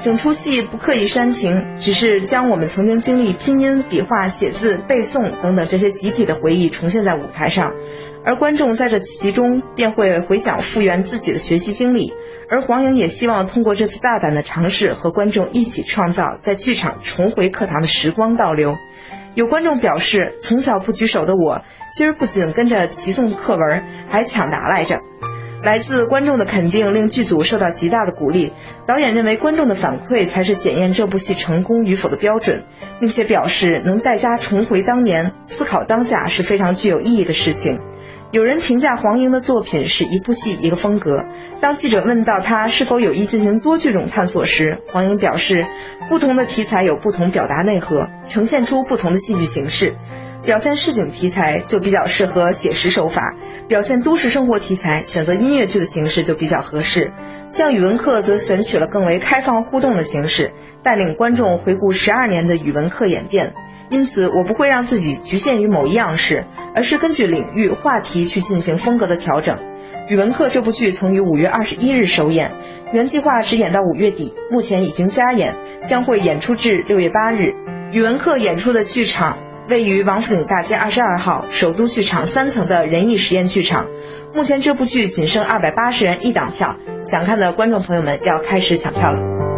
整出戏不刻意煽情，只是将我们曾经经历拼音、笔画、写字、背诵等等这些集体的回忆重现在舞台上，而观众在这其中便会回想复原自己的学习经历。而黄莹也希望通过这次大胆的尝试，和观众一起创造在剧场重回课堂的时光倒流。有观众表示，从小不举手的我，今儿不仅跟着齐诵课文，还抢答来着。来自观众的肯定令剧组受到极大的鼓励。导演认为观众的反馈才是检验这部戏成功与否的标准，并且表示能带家重回当年，思考当下是非常具有意义的事情。有人评价黄莹的作品是一部戏一个风格。当记者问到他是否有意进行多剧种探索时，黄莹表示，不同的题材有不同表达内核，呈现出不同的戏剧形式。表现市井题材就比较适合写实手法，表现都市生活题材选择音乐剧的形式就比较合适。像语文课则选取了更为开放互动的形式，带领观众回顾十二年的语文课演变。因此，我不会让自己局限于某一样式，而是根据领域、话题去进行风格的调整。语文课这部剧曾于五月二十一日首演，原计划只演到五月底，目前已经加演，将会演出至六月八日。语文课演出的剧场。位于王府井大街二十二号首都剧场三层的仁义实验剧场，目前这部剧仅剩二百八十元一档票，想看的观众朋友们要开始抢票了。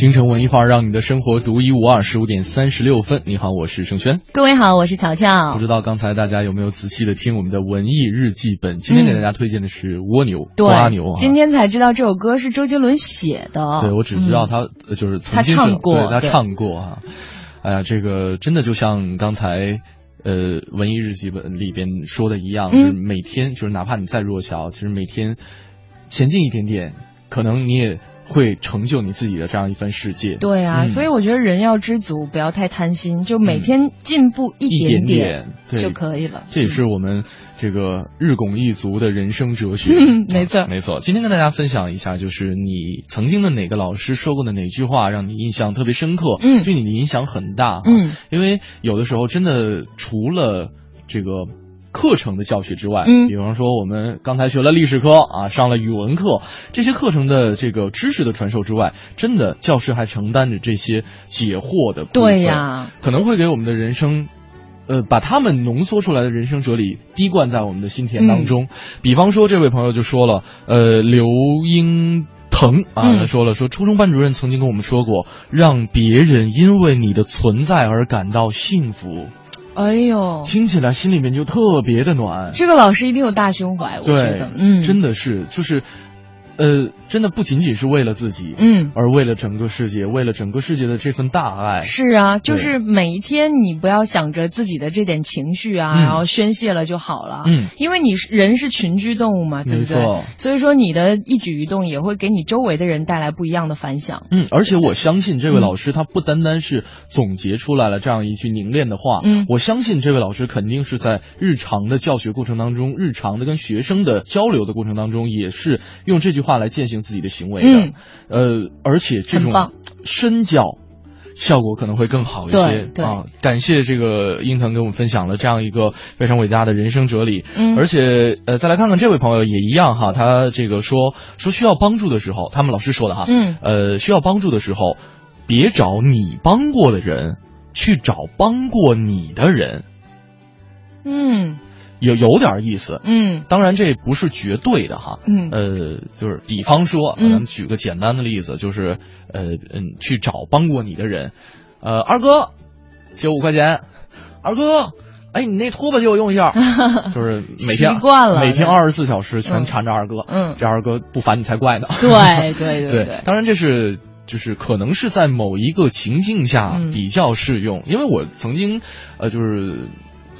京城文艺范儿，让你的生活独一无二。十五点三十六分，你好，我是盛轩。各位好，我是乔乔。不知道刚才大家有没有仔细的听我们的文艺日记本？今天给大家推荐的是《蜗牛》，蜗牛。今天才知道这首歌是周杰伦写的。对，我只知道他就是曾经他唱过，他唱过啊。哎呀，这个真的就像刚才呃文艺日记本里边说的一样，就是每天，就是哪怕你再弱小，其实每天前进一点点，可能你也。会成就你自己的这样一番世界。对啊，所以我觉得人要知足，不要太贪心，就每天进步一点点就可以了。这也是我们这个日拱一卒的人生哲学。<laughs> 没错，没错。今天跟大家分享一下，就是你曾经的哪个老师说过的哪句话让你印象特别深刻？嗯，对你的影响很大。嗯，因为有的时候真的除了这个。课程的教学之外，嗯，比方说我们刚才学了历史课啊，上了语文课，这些课程的这个知识的传授之外，真的教师还承担着这些解惑的部分，对呀，可能会给我们的人生，呃，把他们浓缩出来的人生哲理滴灌在我们的心田当中。比方说，这位朋友就说了，呃，刘英腾啊，他说了，说初中班主任曾经跟我们说过，让别人因为你的存在而感到幸福。哎呦，听起来心里面就特别的暖。这个老师一定有大胸怀，我觉得，嗯，真的是，就是。呃，真的不仅仅是为了自己，嗯，而为了整个世界，为了整个世界的这份大爱。是啊，就是每一天你不要想着自己的这点情绪啊，然后宣泄了就好了，嗯，因为你是人是群居动物嘛，对不对？所以说你的一举一动也会给你周围的人带来不一样的反响。嗯，而且我相信这位老师他不单单是总结出来了这样一句凝练的话，嗯，我相信这位老师肯定是在日常的教学过程当中，日常的跟学生的交流的过程当中，也是用这句话来践行自己的。行为的，呃，而且这种身教效果可能会更好一些啊！感谢这个英腾给我们分享了这样一个非常伟大的人生哲理。嗯，而且呃，再来看看这位朋友也一样哈，他这个说说需要帮助的时候，他们老师说的哈，嗯，呃，需要帮助的时候，别找你帮过的人，去找帮过你的人。嗯。有有点意思，嗯，当然这不是绝对的哈，嗯，呃，就是比方说，咱们举个简单的例子，就是呃嗯，去找帮过你的人，呃，二哥，借五块钱，二哥，哎，你那拖把借我用一下，<laughs> 就是每天习惯了，每天二十四小时全缠着二哥，嗯，这二哥不烦你才怪呢，<laughs> 对对对对，当然这是就是可能是在某一个情境下比较适用，因为我曾经呃就是。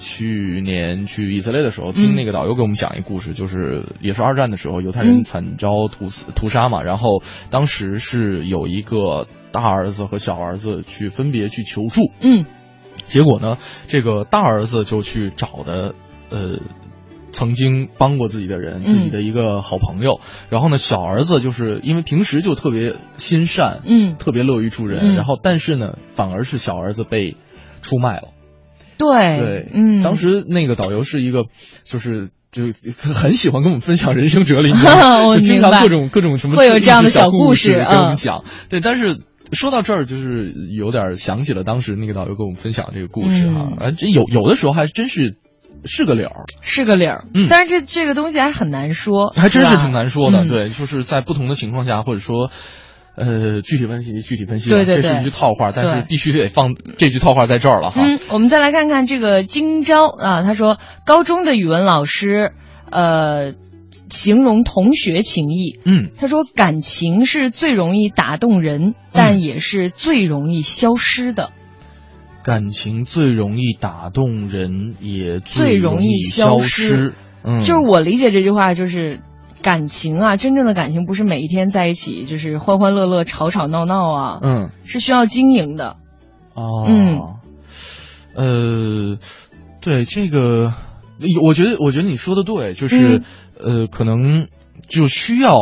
去年去以色列的时候，听那个导游给我们讲一故事，就是也是二战的时候，犹太人惨遭屠死屠杀嘛。然后当时是有一个大儿子和小儿子去分别去求助，嗯，结果呢，这个大儿子就去找的呃曾经帮过自己的人，自己的一个好朋友。然后呢，小儿子就是因为平时就特别心善，嗯，特别乐于助人。然后但是呢，反而是小儿子被出卖了。对对，嗯，当时那个导游是一个，就是就很喜欢跟我们分享人生哲理，<laughs> 我经常各种各种什么会有这样的小故事跟我们讲。对，但是说到这儿，就是有点想起了当时那个导游跟我们分享这个故事哈，啊，这有有的时候还真是是个理儿，是个理儿，嗯，但是这这个东西还很难说，还真是挺难说的，对，就是在不同的情况下，或者说。呃，具体分析，具体分析，对对对，这是一句套话，但是必须得放这句套话在这儿了哈。嗯，我们再来看看这个今朝啊，他说高中的语文老师，呃，形容同学情谊，嗯，他说感情是最容易打动人，但也是最容易消失的。感情最容易打动人，也最容易消失。嗯，就是我理解这句话就是。感情啊，真正的感情不是每一天在一起就是欢欢乐乐、吵吵闹闹啊，嗯，是需要经营的。哦，嗯，呃，对这个，我觉得，我觉得你说的对，就是呃，可能就需要。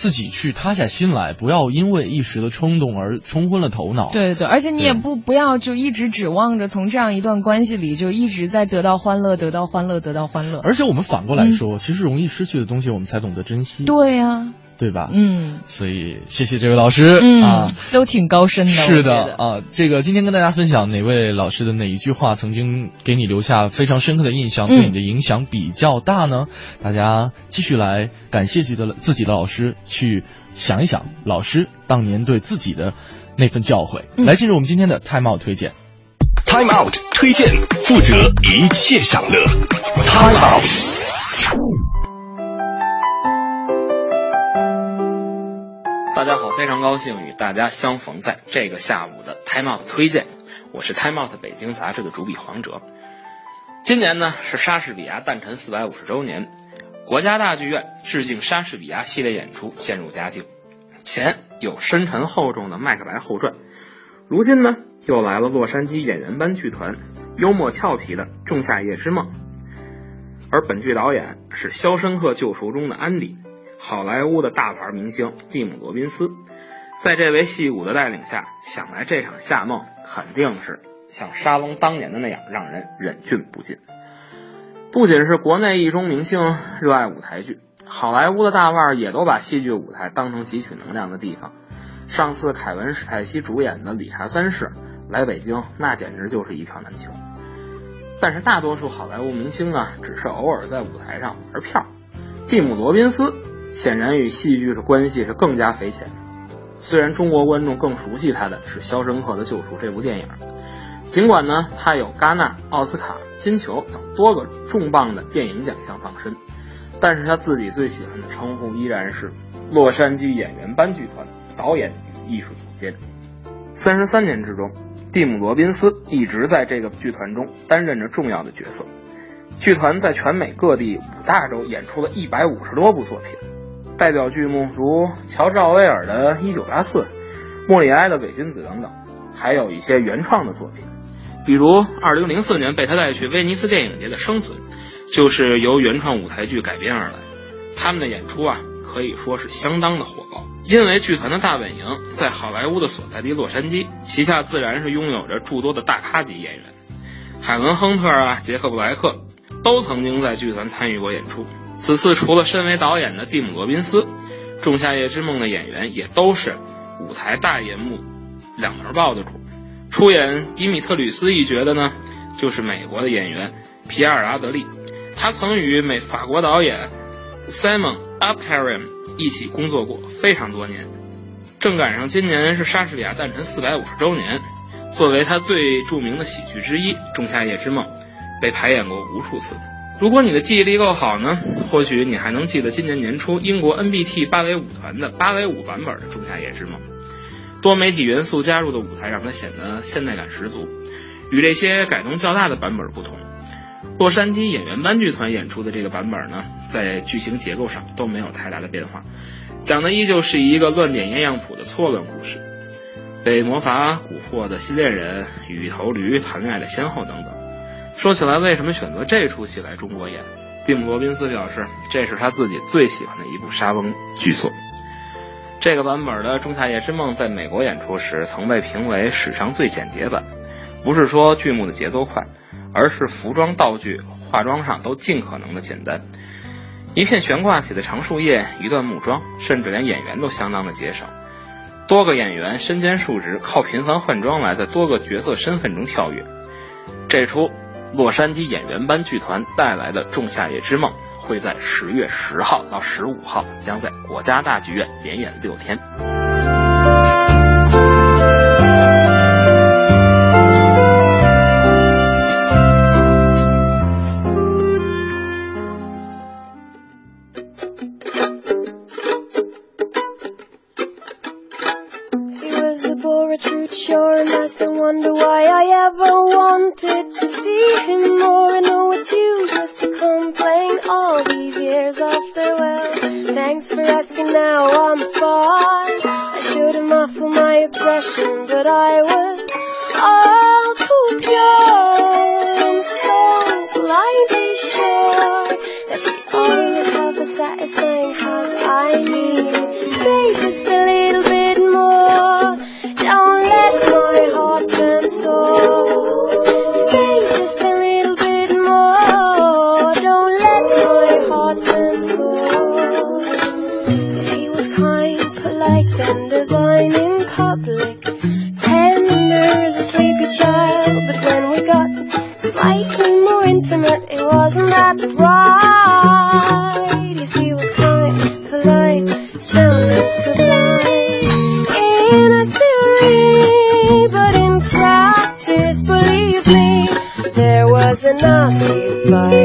自己去塌下心来，不要因为一时的冲动而冲昏了头脑。对对对，而且你也不不要就一直指望着从这样一段关系里就一直在得到欢乐，得到欢乐，得到欢乐。而且我们反过来说，其实容易失去的东西，我们才懂得珍惜。对呀。对吧？嗯，所以谢谢这位老师嗯啊，都挺高深的。是的啊，这个今天跟大家分享哪位老师的哪一句话曾经给你留下非常深刻的印象，嗯对你的影响比较大呢？大家继续来感谢自己的自己的老师，去想一想老师当年对自己的那份教诲。嗯来进入我们今天的 Time Out 推荐。Time Out 推荐，负责一切享乐。Time Out。大家好，非常高兴与大家相逢在这个下午的 Time Out 推荐，我是 Time Out 北京杂志的主笔黄哲。今年呢是莎士比亚诞辰四百五十周年，国家大剧院致敬莎士比亚系列演出渐入佳境。前有深沉厚重的《麦克白后传》，如今呢又来了洛杉矶演员班剧团幽默俏皮的《仲夏夜之梦》，而本剧导演是《肖申克救赎》中的安迪。好莱坞的大牌明星蒂姆·罗宾斯，在这位戏骨的带领下，想来这场夏梦肯定是像沙龙当年的那样，让人忍俊不禁。不仅是国内一中明星热爱舞台剧，好莱坞的大腕也都把戏剧舞台当成汲取能量的地方。上次凯文·史派西主演的《理查三世》来北京，那简直就是一票难求。但是大多数好莱坞明星啊，只是偶尔在舞台上玩票。蒂姆·罗宾斯。显然与戏剧的关系是更加匪浅。虽然中国观众更熟悉他的是《肖申克的救赎》这部电影，尽管呢他有戛纳、奥斯卡、金球等多个重磅的电影奖项傍身，但是他自己最喜欢的称呼依然是洛杉矶演员班剧团导演与艺术总监。三十三年之中，蒂姆·罗宾斯一直在这个剧团中担任着重要的角色。剧团在全美各地五大洲演出了一百五十多部作品。代表剧目如乔治·奥威尔的《一九八四》，莫里埃的《伪君子》等等，还有一些原创的作品，比如2004年被他带去威尼斯电影节的《生存》，就是由原创舞台剧改编而来。他们的演出啊，可以说是相当的火爆。因为剧团的大本营在好莱坞的所在地洛杉矶，旗下自然是拥有着诸多的大咖级演员，海伦·亨特啊、杰克·布莱克都曾经在剧团参与过演出。此次除了身为导演的蒂姆·罗宾斯，《仲夏夜之梦》的演员也都是舞台大银幕两门报的主。出演伊米特吕斯一角的呢，就是美国的演员皮埃尔·阿德利，他曾与美法国导演 Simon Abkarim 一起工作过非常多年。正赶上今年是莎士比亚诞辰四百五十周年，作为他最著名的喜剧之一，《仲夏夜之梦》被排演过无数次。如果你的记忆力够好呢，或许你还能记得今年年初英国 NBT 芭蕾舞团的芭蕾舞版本的《仲夏夜之梦》。多媒体元素加入的舞台让它显得现代感十足。与这些改动较大的版本不同，洛杉矶演员班剧团演出的这个版本呢，在剧情结构上都没有太大的变化，讲的依旧是一个乱点鸳鸯谱的错乱故事，被魔法蛊惑的新恋人与一头驴谈恋爱的先后等等。说起来，为什么选择这出戏来中国演？蒂姆·罗宾斯表示，这是他自己最喜欢的一部莎翁剧作。这个版本的《仲夏夜之梦》在美国演出时曾被评为史上最简洁版，不是说剧目的节奏快，而是服装、道具、化妆上都尽可能的简单。一片悬挂起的长树叶，一段木桩，甚至连演员都相当的节省。多个演员身兼数职，靠频繁换装来在多个角色身份中跳跃。这出洛杉矶演员班剧团带来的《仲夏夜之梦》会在十月十号到十五号，将在国家大剧院连演六天。was a nasty fight.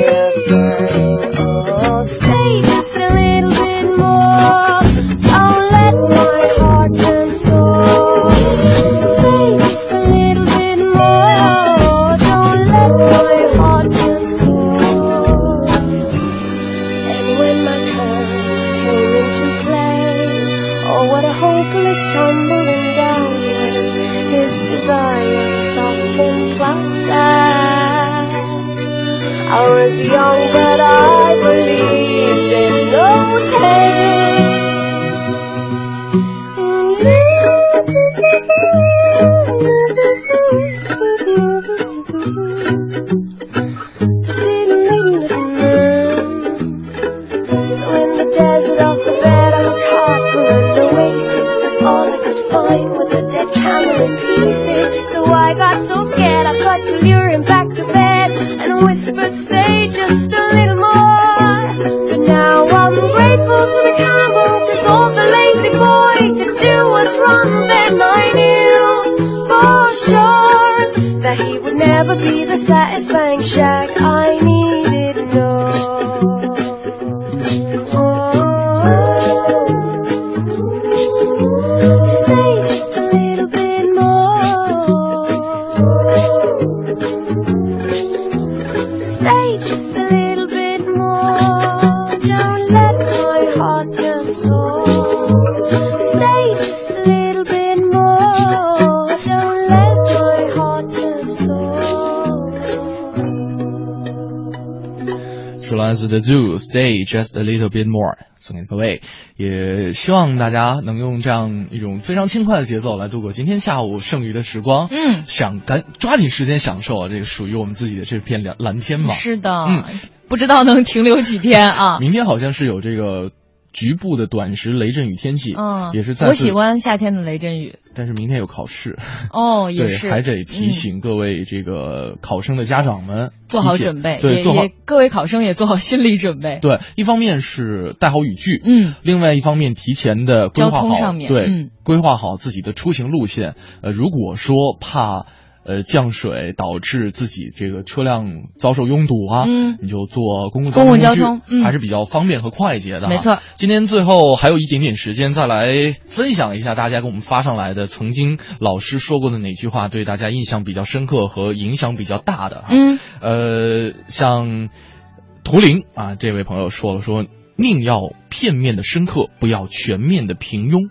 Just a Little Bit More，送给各位，也希望大家能用这样一种非常轻快的节奏来度过今天下午剩余的时光。嗯，想赶抓紧时间享受啊，这个属于我们自己的这片蓝蓝天嘛。是的，嗯，不知道能停留几天啊。明天好像是有这个局部的短时雷阵雨天气，嗯，也是在我喜欢夏天的雷阵雨。但是明天有考试哦，也对，是，还得提醒各位这个考生的家长们、做好准备，对，做好各位考生也做好心理准备。对，一方面是带好雨具，嗯，另外一方面提前的规划好，交通上面对，嗯规划好自己的出行路线。呃，如果说怕呃降水导致自己这个车辆遭受拥堵啊，嗯你就坐公共公共交交通嗯还是比较方便和快捷的。没错。今天最后还有一点点时间，再来分享一下大家给我们发上来的曾经老师说过的哪句话对大家印象比较深刻和影响比较大的。嗯，呃，像图灵啊这位朋友说了说，宁要片面的深刻，不要全面的平庸。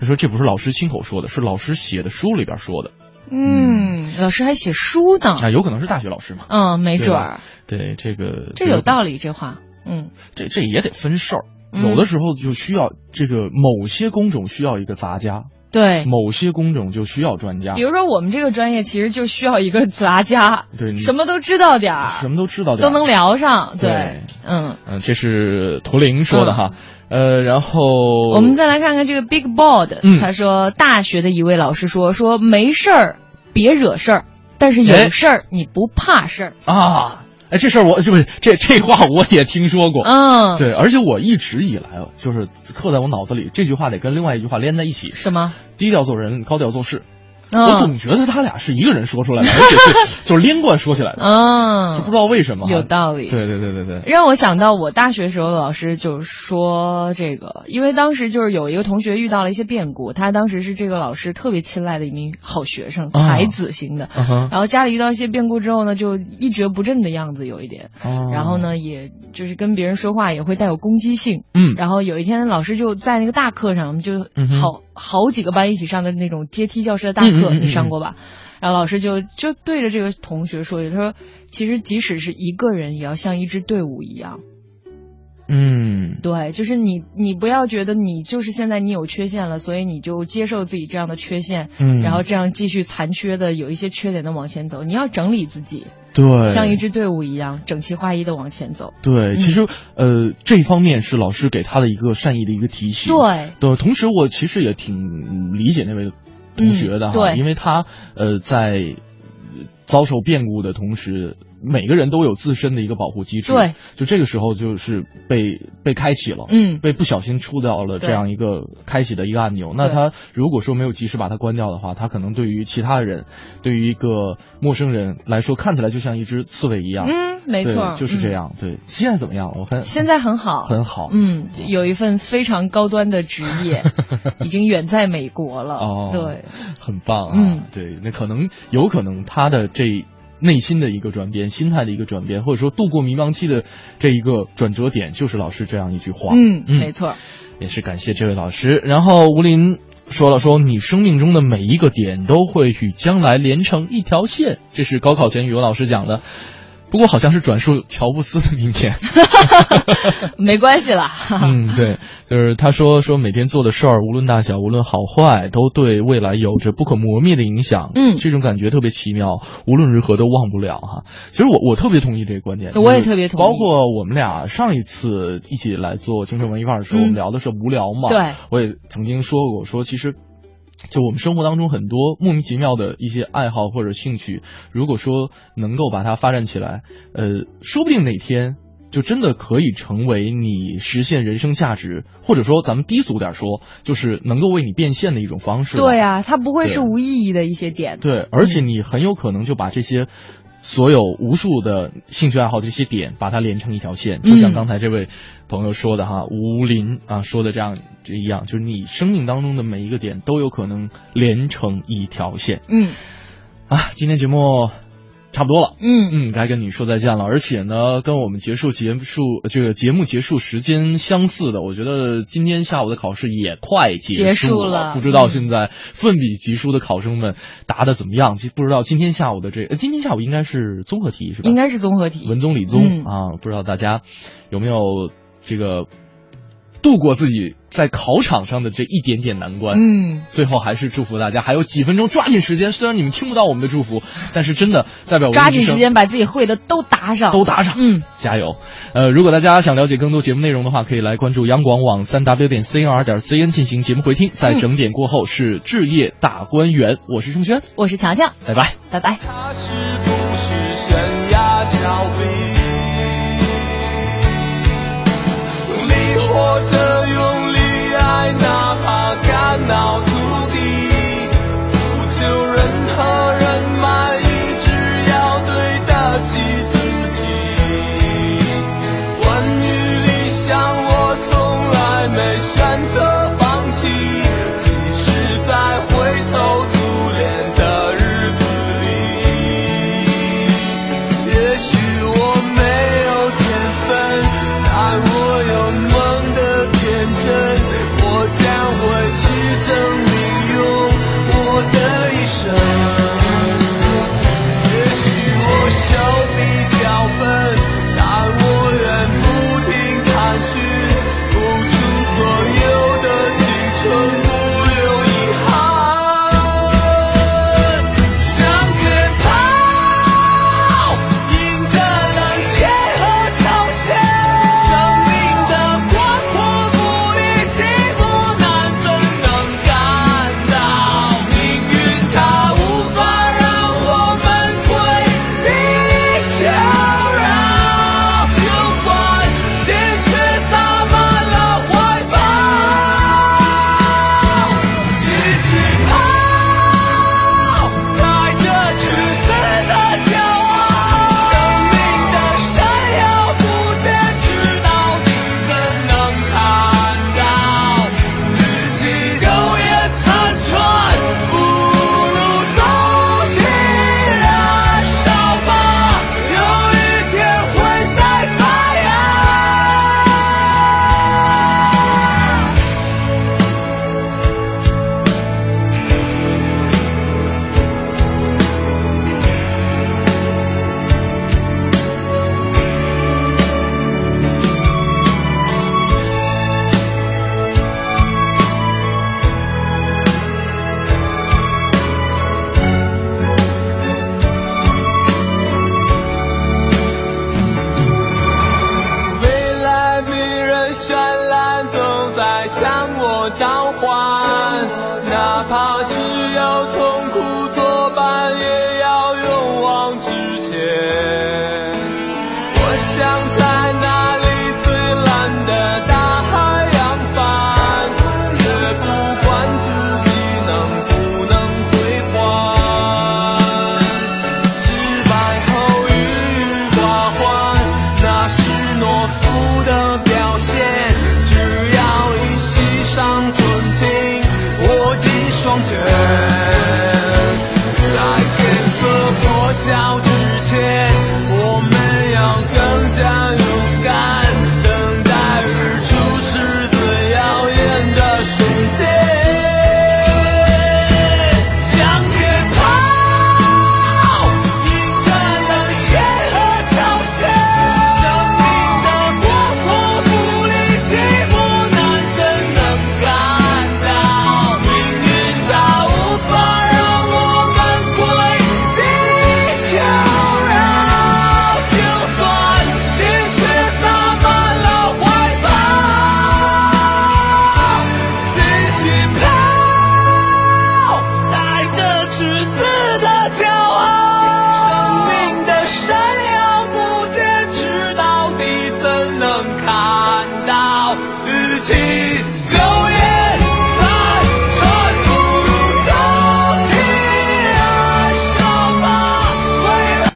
他说这不是老师亲口说的，是老师写的书里边说的。嗯，老师还写书呢。啊，有可能是大学老师嘛。嗯，没准儿。对这个，这有道理，这话。嗯，这这也得分事儿。嗯有的时候就需要这个某些工种需要一个杂家，对，某些工种就需要专家。比如说我们这个专业其实就需要一个杂家，对，什么都知道点儿，什么都知道点儿，都能聊上。对，嗯嗯，这是图灵说的哈。呃，然后我们再来看看这个 Big Board，、嗯他说大学的一位老师说说没事儿别惹事儿，但是有事儿你不怕事儿啊。哎，这事儿我这不是这这话我也听说过，嗯，对，而且我一直以来就是刻在我脑子里，这句话得跟另外一句话连在一起，什么？低调做人，高调做事。嗯、我总觉得他俩是一个人说出来的，而且是 <laughs> 就是连贯说起来的，嗯，就不知道为什么，有道理。对对对对对，让我想到我大学时候的老师就说这个，因为当时就是有一个同学遇到了一些变故，他当时是这个老师特别青睐的一名好学生，才子型的，啊、然后家里遇到一些变故之后呢，就一蹶不振的样子有一点，哦、然后呢，也就是跟别人说话也会带有攻击性，嗯，然后有一天老师就在那个大课上就好。嗯好几个班一起上的那种阶梯教室的大课，嗯嗯嗯你上过吧？然后老师就就对着这个同学说：“他说，其实即使是一个人，也要像一支队伍一样。”嗯，对，就是你，你不要觉得你就是现在你有缺陷了，所以你就接受自己这样的缺陷，嗯，然后这样继续残缺的有一些缺点的往前走。你要整理自己，对，像一支队伍一样整齐划一的往前走。对，其实、嗯、呃，这一方面是老师给他的一个善意的一个提醒。对，对，同时我其实也挺理解那位同学的哈，嗯、对，因为他呃在遭受变故的同时，每个人都有自身的一个保护机制。对，就这个时候就是被被开启了，嗯，被不小心触到了这样一个开启的一个按钮。那他如果说没有及时把它关掉的话，他可能对于其他的人，对于一个陌生人来说，看起来就像一只刺猬一样。嗯，没错，就是这样。对，现在怎么样？我看现在很好，很好。嗯，有一份非常高端的职业，<laughs> 已经远在美国了。哦，对，很棒啊。嗯，对，那可能有可能他的这。内心的一个转变，心态的一个转变，或者说度过迷茫期的这一个转折点，就是老师这样一句话。嗯，嗯没错，也是感谢这位老师。然后吴林说了，说你生命中的每一个点都会与将来连成一条线，这是高考前语文老师讲的。不过好像是转述乔布斯的名言，<laughs> 没关系啦。<laughs> 嗯，对，就是他说说每天做的事儿，无论大小，无论好坏，都对未来有着不可磨灭的影响。嗯，这种感觉特别奇妙，无论如何都忘不了哈。其实我我特别同意这个观点，我也特别同意。包括我们俩上一次一起来做青春文艺范儿的时候，我们聊的是无聊嘛。对，我也曾经说过，说其实。就我们生活当中很多莫名其妙的一些爱好或者兴趣，如果说能够把它发展起来，呃，说不定哪天就真的可以成为你实现人生价值，或者说咱们低俗点说，就是能够为你变现的一种方式。对呀，它不会是无意义的一些点。对，而且你很有可能就把这些。所有无数的兴趣爱好这些点，把它连成一条线，就像刚才这位朋友说的哈，吴林啊说的这样这一样，就是你生命当中的每一个点都有可能连成一条线。嗯，啊，今天节目。差不多了，嗯嗯，该跟你说再见了。而且呢，跟我们结束结束这个节目结束时间相似的，我觉得今天下午的考试也快结束了。不知道现在奋笔疾书的考生们答的怎么样？不知道今天下午的这，今天下午应该是综合题是吧？应该是综合题，文综理综啊。不知道大家有没有这个。度过自己在考场上的这一点点难关，嗯，最后还是祝福大家还有几分钟，抓紧时间。虽然你们听不到我们的祝福，但是真的代表抓紧时间把自己会的都答上，都答上，嗯，加油。呃，如果大家想了解更多节目内容的话，可以来关注央广网三 w 点 cnr 点 cn 进行节目回听。在整点过后是置业大观园，我是盛轩，我是强强，拜拜，拜拜。或者用力爱，哪怕感到。